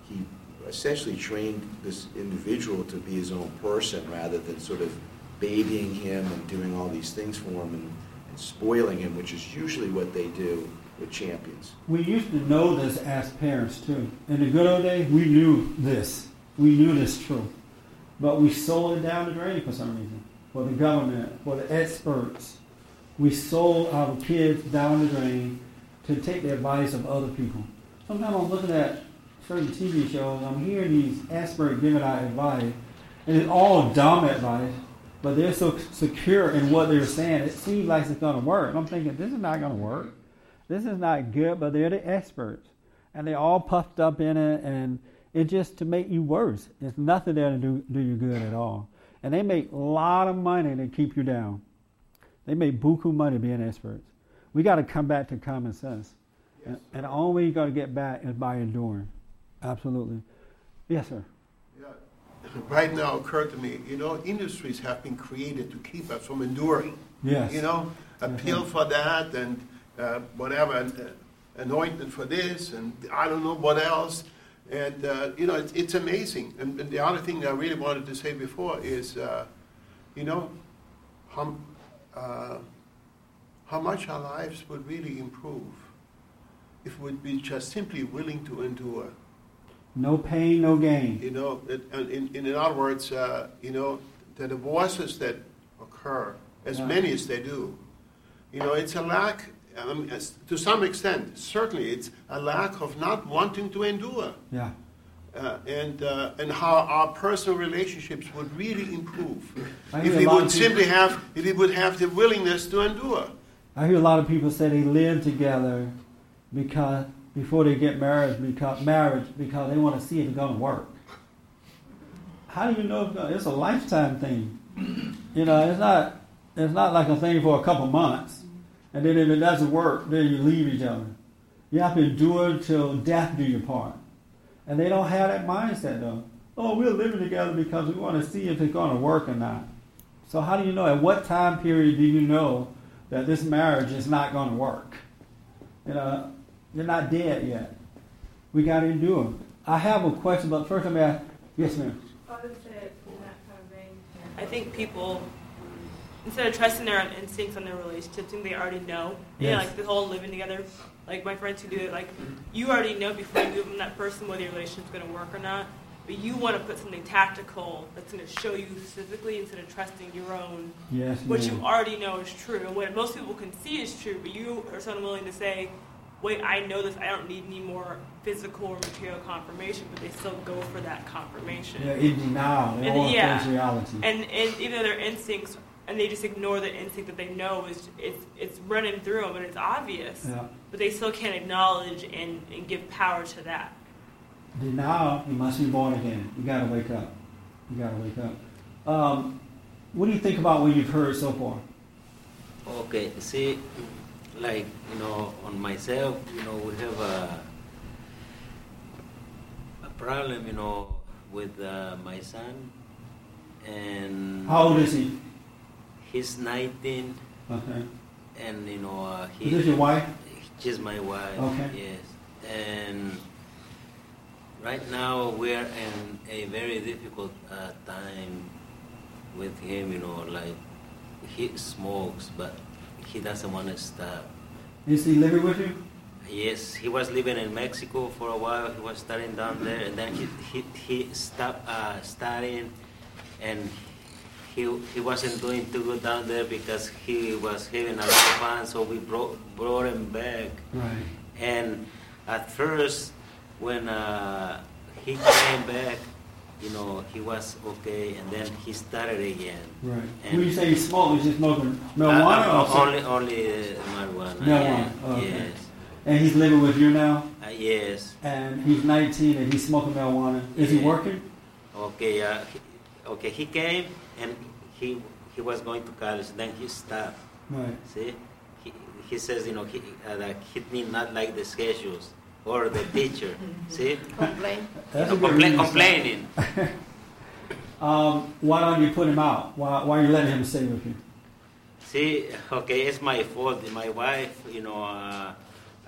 he essentially trained this individual to be his own person rather than sort of babying him and doing all these things for him and, and spoiling him, which is usually what they do with champions. We used to know this as parents too. In the good old days, we knew this. We knew this truth. But we sold it down the drain for some reason. For the government, for the experts. We sold our kids down the drain to take the advice of other people. Sometimes I'm looking at certain TV shows, I'm hearing these experts giving out advice, and it's all dumb advice, but they're so secure in what they're saying, it seems like it's going to work. And I'm thinking, this is not going to work. This is not good, but they're the experts. And they're all puffed up in it, and it's just to make you worse. It's nothing there to do, do you good at all. And they make a lot of money to keep you down. They make buku money being experts. We got to come back to common sense. And, and the only way you got to get back is by enduring. Absolutely. Yes, sir. Yeah. Right now occurred to me, you know, industries have been created to keep us from enduring. Yes. You know, a Mhm. pill for that and uh, whatever, uh, an ointment for this and I don't know what else. And, uh, you know, it's, it's amazing. And, and the other thing I really wanted to say before is, uh, you know, how, uh, how much our lives would really improve if we'd be just simply willing to endure. No pain, no gain. You know, it, in, in, in other words, uh, you know, the divorces that occur, as Yeah. many as they do, you know, it's a lack, um, to some extent, certainly, it's a lack of not wanting to endure. Yeah. Uh, and, uh, and how our personal relationships would really improve if we would of people- simply have, if we would have the willingness to endure. I hear a lot of people say they live together because before they get married because marriage because they want to see if it's going to work. How do you know if it's a lifetime thing? You know, it's not it's not like a thing for a couple months, and then if it doesn't work, then you leave each other. You have to endure till death do you part, and they don't have that mindset though. Oh, we're living together because we want to see if it's going to work or not. So how do you know? At what time period do you know that this marriage is not going to work? You know, you're not dead yet. We got to endure. I have a question, but first let me ask. Yes, ma'am. I think people, instead of trusting their own instincts on their relationships, think they already know. Yeah, Yes. like the whole living together. Like my friends who do it, like you already know before you move in that person whether your relationship's going to work or not. But you want to put something tactical that's going to show you specifically instead of trusting your own, Yes, what ma'am. you already know is true and what most people can see is true. But you are so unwilling to say, "Wait, I know this. I don't need any more physical or material confirmation." But they still go for that confirmation. Yeah, in denial. They And, want yeah. reality. And and even though their instincts and they just ignore the instinct that they know is it's it's running through them and it's obvious, Yeah. but they still can't acknowledge and, and give power to that. Denial, you must be born again. You got to wake up. You got to wake up. Um, what do you think about what you've heard so far? Okay, see, like, you know, on myself, you know, we have a, a problem, you know, with uh, my son. And How old is he? He's 19. Okay. And, you know, uh, he. Is this your wife? She's my wife. Okay. Yes. And right now we're in a very difficult uh, time with him, you know, like he smokes, but he doesn't want to stop. Is he living with you? Yes, he was living in Mexico for a while. He was studying down there, and then he he, he stopped uh, studying, and he he wasn't doing too good down there because he was having a lot of fun. So we brought brought him back, Right. and at first when uh, he came back, you know, he was okay, and then he started again. Right. And- when you say he smoked, is he smoking marijuana uh, or only only uh, marijuana. Marijuana, yeah, okay. Yes. And he's living with you now? Uh, yes. And he's 19 and he's smoking marijuana. Is he working? Okay, uh, okay, he came and he he was going to college, then he stopped. Right. See, he, he says, you know, he, uh, that he did not like the schedules or the teacher. See, Complain. That's You know, compla- complaining. Um, why don't you put him out? Why, why are you letting him stay with you? See, okay, it's my fault. My wife, you know, uh,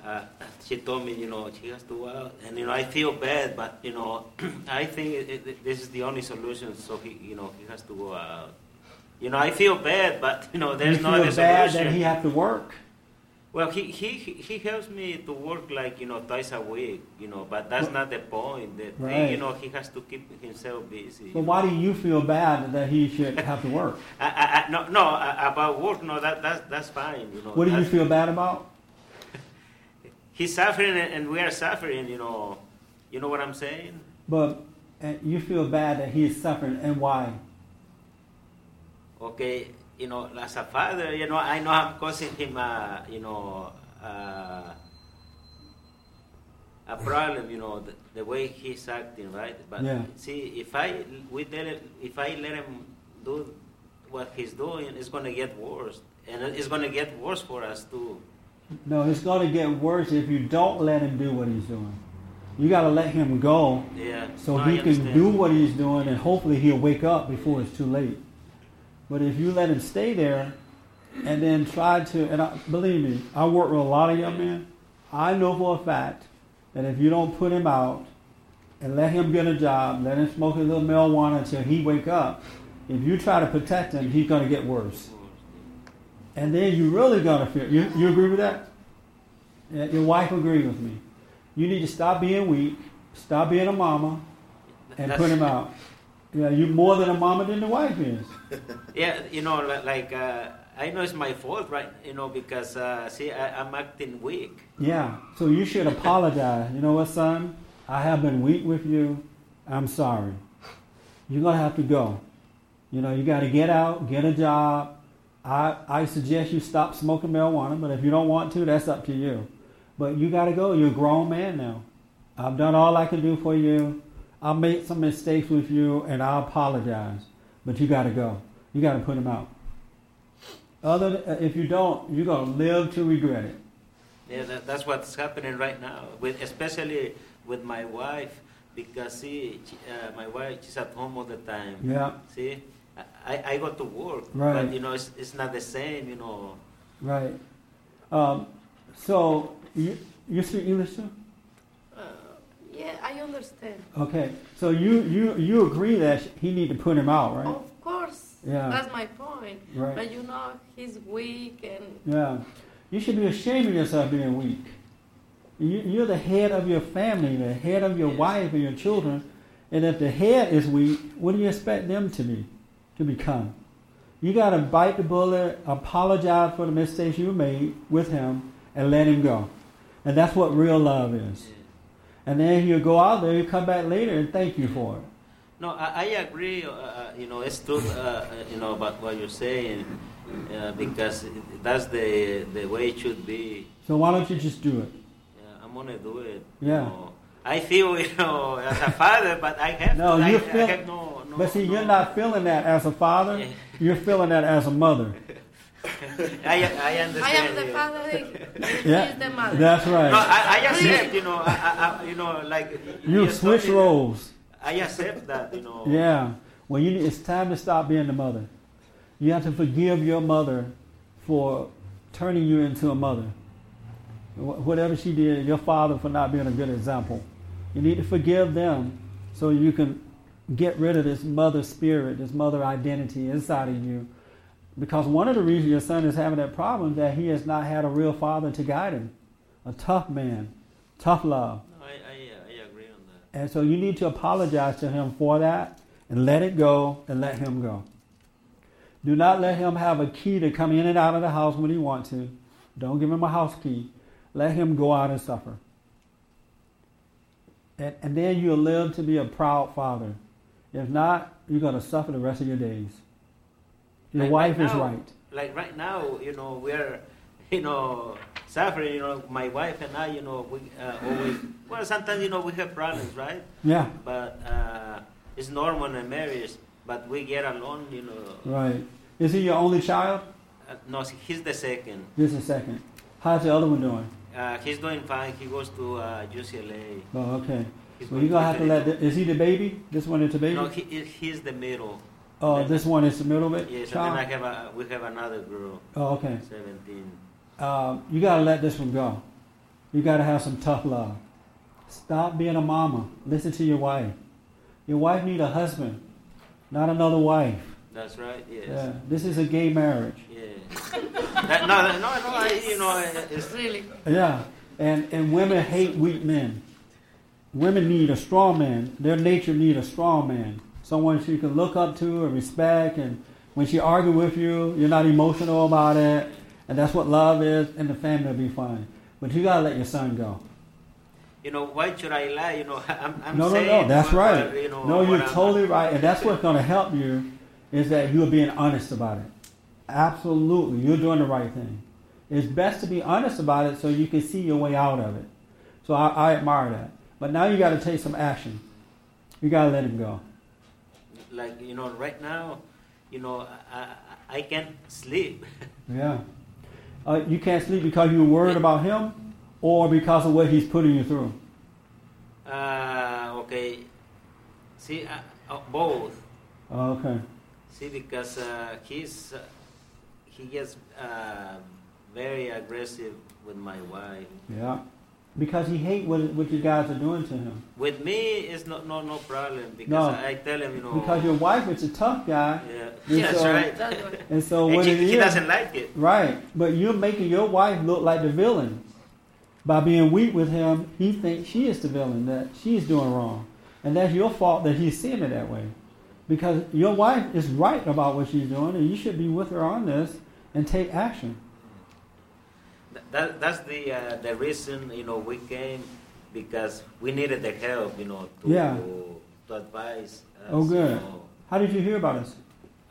uh, she told me, you know, she has to go out, and you know, I feel bad, but you know, I think it, it, this is the only solution. So he, you know, he has to go out. You know, I feel bad, but you know, there's you no feel other bad solution. that he have to work? Well, he, he he he helps me to work like you know twice a week, you know, but that's not the point. The thing, Right. you know, he has to keep himself busy. But why do you feel bad that he should have to work? I, I, no, no, uh, about work, no, that that's that's fine, you know. What do you feel bad about? He's suffering and we are suffering, you know. You know what I'm saying? But uh, you feel bad that he is suffering, and why? Okay, you know, as a father, you know, I know I'm causing him, uh, you know, uh, a problem, you know, the, the way he's acting, right? But Yeah. see, if I we let it, if I let him do what he's doing, it's gonna get worse, and it's gonna get worse for us too. No, it's going to get worse if you don't let him do what he's doing. You got to let him go Yeah. so no, he can do what he's doing, and hopefully he'll wake up before it's too late. But if you let him stay there and then try to, and I, believe me, I work with a lot of young men. I know for a fact that if you don't put him out and let him get a job, let him smoke a little marijuana until he wake up, if you try to protect him, he's going to get worse. And then you really to feel. You, you agree with that? Yeah, Your wife agreed with me. You need to stop being weak, stop being a mama, and put him out. Yeah, you more than a mama than the wife is. Yeah, you know, like uh, I know it's my fault, right? You know, because uh, see, I, I'm acting weak. Yeah, so you should apologize. You know what, son? I have been weak with you. I'm sorry. You're gonna have to go. You know, you got to get out, get a job. I I suggest you stop smoking marijuana, but if you don't want to, that's up to you. But you got to go. You're a grown man now. I've done all I can do for you. I made some mistakes with you, and I apologize. But you got to go. You got to put them out. Other, if you don't, you're gonna live to regret it. Yeah, that, that's what's happening right now, with especially with my wife, because see, she, uh, my wife she's at home all the time. Yeah. See, I, I go to work, Right. but you know, it's, it's not the same. You know. Right. Um, so you you speak English too? Uh, yeah, I understand. Okay. So you you you agree that he need to put him out, right? Of course. Yeah. That's my point. Right. But you know, he's weak and Yeah. You should be ashamed of yourself being weak. You, you're the head of your family, the head of your wife and your children, and if the head is weak, what do you expect them to be, to become? You got to bite the bullet, apologize for the mistakes you made with him, and let him go. And that's what real love is. And then he'll go out there, he'll come back later and thank you for it. No, I, I agree. Uh, uh, you know, it's true. Uh, uh, you know about what you're saying, uh, because that's the the way it should be. So why don't you just do it? Yeah, I'm gonna do it. Yeah. You know. I feel, you know, as a father, but I have No, to. I, you I feel. have no, no, but see, you're not feeling that as a father. You're feeling that as a mother. I, I understand. I am the you. father, he Yeah, is the mother. that's right. No, I, I accept. You know, I, I, I, you know, like You switch roles. I accept that. You know. Yeah. Well, you need, it's time to stop being the mother. You have to forgive your mother for turning you into a mother. Whatever she did, your father for not being a good example. You need to forgive them so you can get rid of this mother spirit, this mother identity inside of you. Because one of the reasons your son is having that problem is that he has not had a real father to guide him, a tough man, tough love. No, I, I, uh, I agree on that. And so you need to apologize to him for that and let it go and let him go. Do not let him have a key to come in and out of the house when he wants to. Don't give him a house key. Let him go out and suffer. And, and then you'll live to be a proud father. If not, you're going to suffer the rest of your days. Your Like wife right is right. Like right now, you know, we're, you know, suffering. You know, my wife and I, you know, we uh, always well sometimes you know we have problems, right? Yeah. But uh, it's normal in marriage. But we get along, you know. Right. Is he your only child? Uh, no, he's the second. He's the second. How's the other one doing? Uh, he's doing fine. He goes to uh, UCLA. Oh, okay. Well, you're gonna have to let. The, is he the baby? This one is the baby. No, he, he's the middle. Oh, this one is the middle bit. Yes, and then I have a, we have another girl. Oh, okay. Seventeen. um, you got to let this one go. You got to have some tough love. Stop being a mama. Listen to your wife. Your wife need a husband, not another wife. That's right. Yes. Yeah, this is a gay marriage. Yeah. That- no, no, no, no. I, you know, it's really. Yeah, and and women hate weak men. Women need a strong man. Their nature need a strong man, someone she can look up to and respect. And when she argue with you, you're not emotional about it, and that's what love is. And the family will be fine. But you gotta let your son go. You know, why should I lie? You know, I'm, I'm no, no, saying. no. That's right. you know, no, you're I'm- totally right, and that's what's going to help you is that you're being honest about it. Absolutely, you're doing the right thing. It's best to be honest about it so you can see your way out of it. So I, I admire that. But now you got to take some action. You got to let him go. Like you know, right now, you know, I, I, I can't sleep. Yeah. Uh, you can't sleep because you're worried about him, or because of what he's putting you through. Uh, okay. See, uh, uh, both. Oh, okay. See, because uh, he's uh, he gets uh, very aggressive with my wife. Yeah. Because he hates what what you guys are doing to him. With me, it's not no no problem because No. I, I tell him, you know. Because your wife is a tough guy. Yeah, And yeah, that's so- right. And so And what he, it he doesn't like it. Right. But you're making your wife look like the villain. By being weak with him, he thinks she is the villain, that she's doing wrong. And that's your fault that he's seeing it that way. Because your wife is right about what she's doing, and you should be with her on this and take action. That that's the uh, the reason you know we came because we needed the help, you know, to Yeah. to advise. Us, Oh, good. You know. How did you hear about us?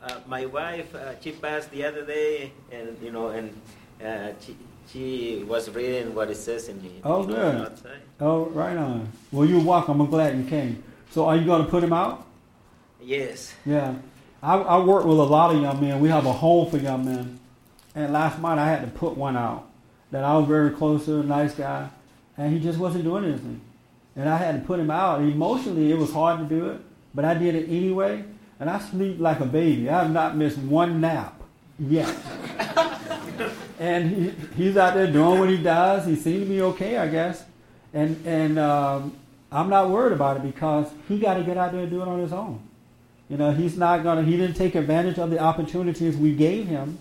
Uh, my wife, uh, she passed the other day, and you know, and uh, she she was reading what it says in the Oh, you know, good. outside. Oh, right on. Well, you're welcome. I'm glad you came. So, are you going to put him out? Yes. Yeah. I, I work with a lot of young men. We have a home for young men. And last month I had to put one out that I was very close to, a nice guy, and he just wasn't doing anything. And I had to put him out. Emotionally, it was hard to do it, but I did it anyway. And I sleep like a baby. I have not missed one nap yet. and he, he's out there doing what he does. He seems to be okay, I guess. And and um, I'm not worried about it because he got to get out there and do it on his own. You know, he's not gonna. He didn't take advantage of the opportunities we gave him.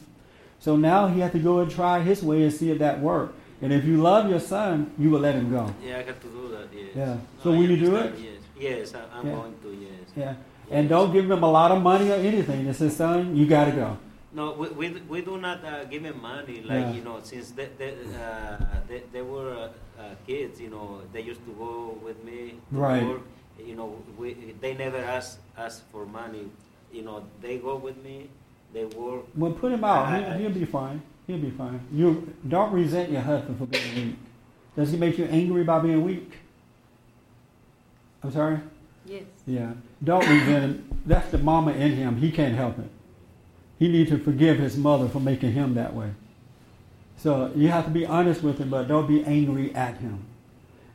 So now he has to go and try his way and see if that worked. And if you love your son, you will let him go. Yeah, I have to do that. Yes. Yeah. So I will you do it? Yes. Yes, I, I'm Yeah. going to. Yes. Yeah. And don't give him a lot of money or anything. Just say, son, you got to go. No, we, we, we do not uh, give him money. Like, Yeah. you know, since they, they, uh, they, they were uh, kids, you know, they used to go with me to Right. work. You know, we, they never ask us for money. You know, they go with me, they work. Well, put him out. I- He, he'll be fine. He'll be fine. You don't resent your husband for being weak. Does he make you angry by being weak? I'm sorry. Yes. Yeah. Don't resent him. That's the mama in him. He can't help it. He needs to forgive his mother for making him that way. So you have to be honest with him, but don't be angry at him.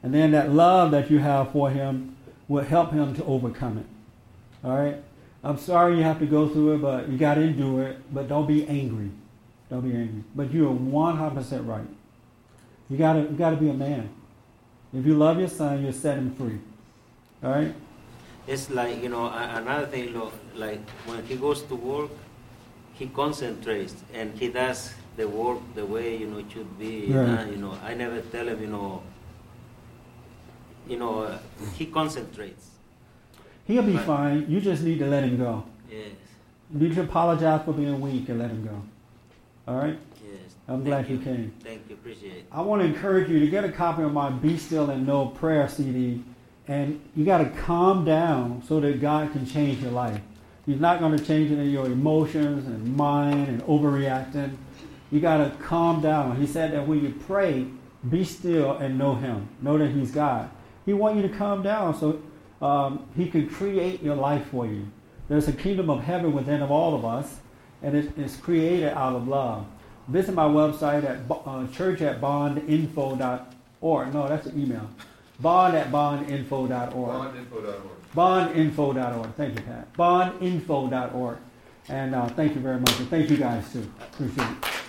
And then that love that you have for him will help him to overcome it. All right? I'm sorry you have to go through it, but you got to endure it. But don't be angry. Don't be angry. But you are 100% right. You got to you got to be a man. If you love your son, you set him free. All right? It's like, you know, another thing, Look, like when he goes to work, he concentrates and he does the work the way, you know, it should be. Right. Uh, you know, I never tell him, you know, you know, he concentrates. He'll be fine. You just need to let him go. Yes, You need to apologize for being weak and let him go. All right? yes. I'm Thank glad you came. Thank you, appreciate it. I want to encourage you to get a copy of my Be Still and Know prayer CD. And you got to calm down so that God can change your life. He's not going to change it in your emotions and mind and overreacting. You got to calm down. He said that when you pray, be still and know Him. Know that He's God. He wants you to calm down so um, He can create your life for you. There's a kingdom of heaven within of all of us, and it, it's created out of love. Visit my website at uh, church at bondinfo.org. No, that's an email. Bond at bondinfo.org. Bondinfo.org. Bondinfo.org. Thank you, Pat. Bondinfo.org. And uh, thank you very much. And thank you guys, too. Appreciate it.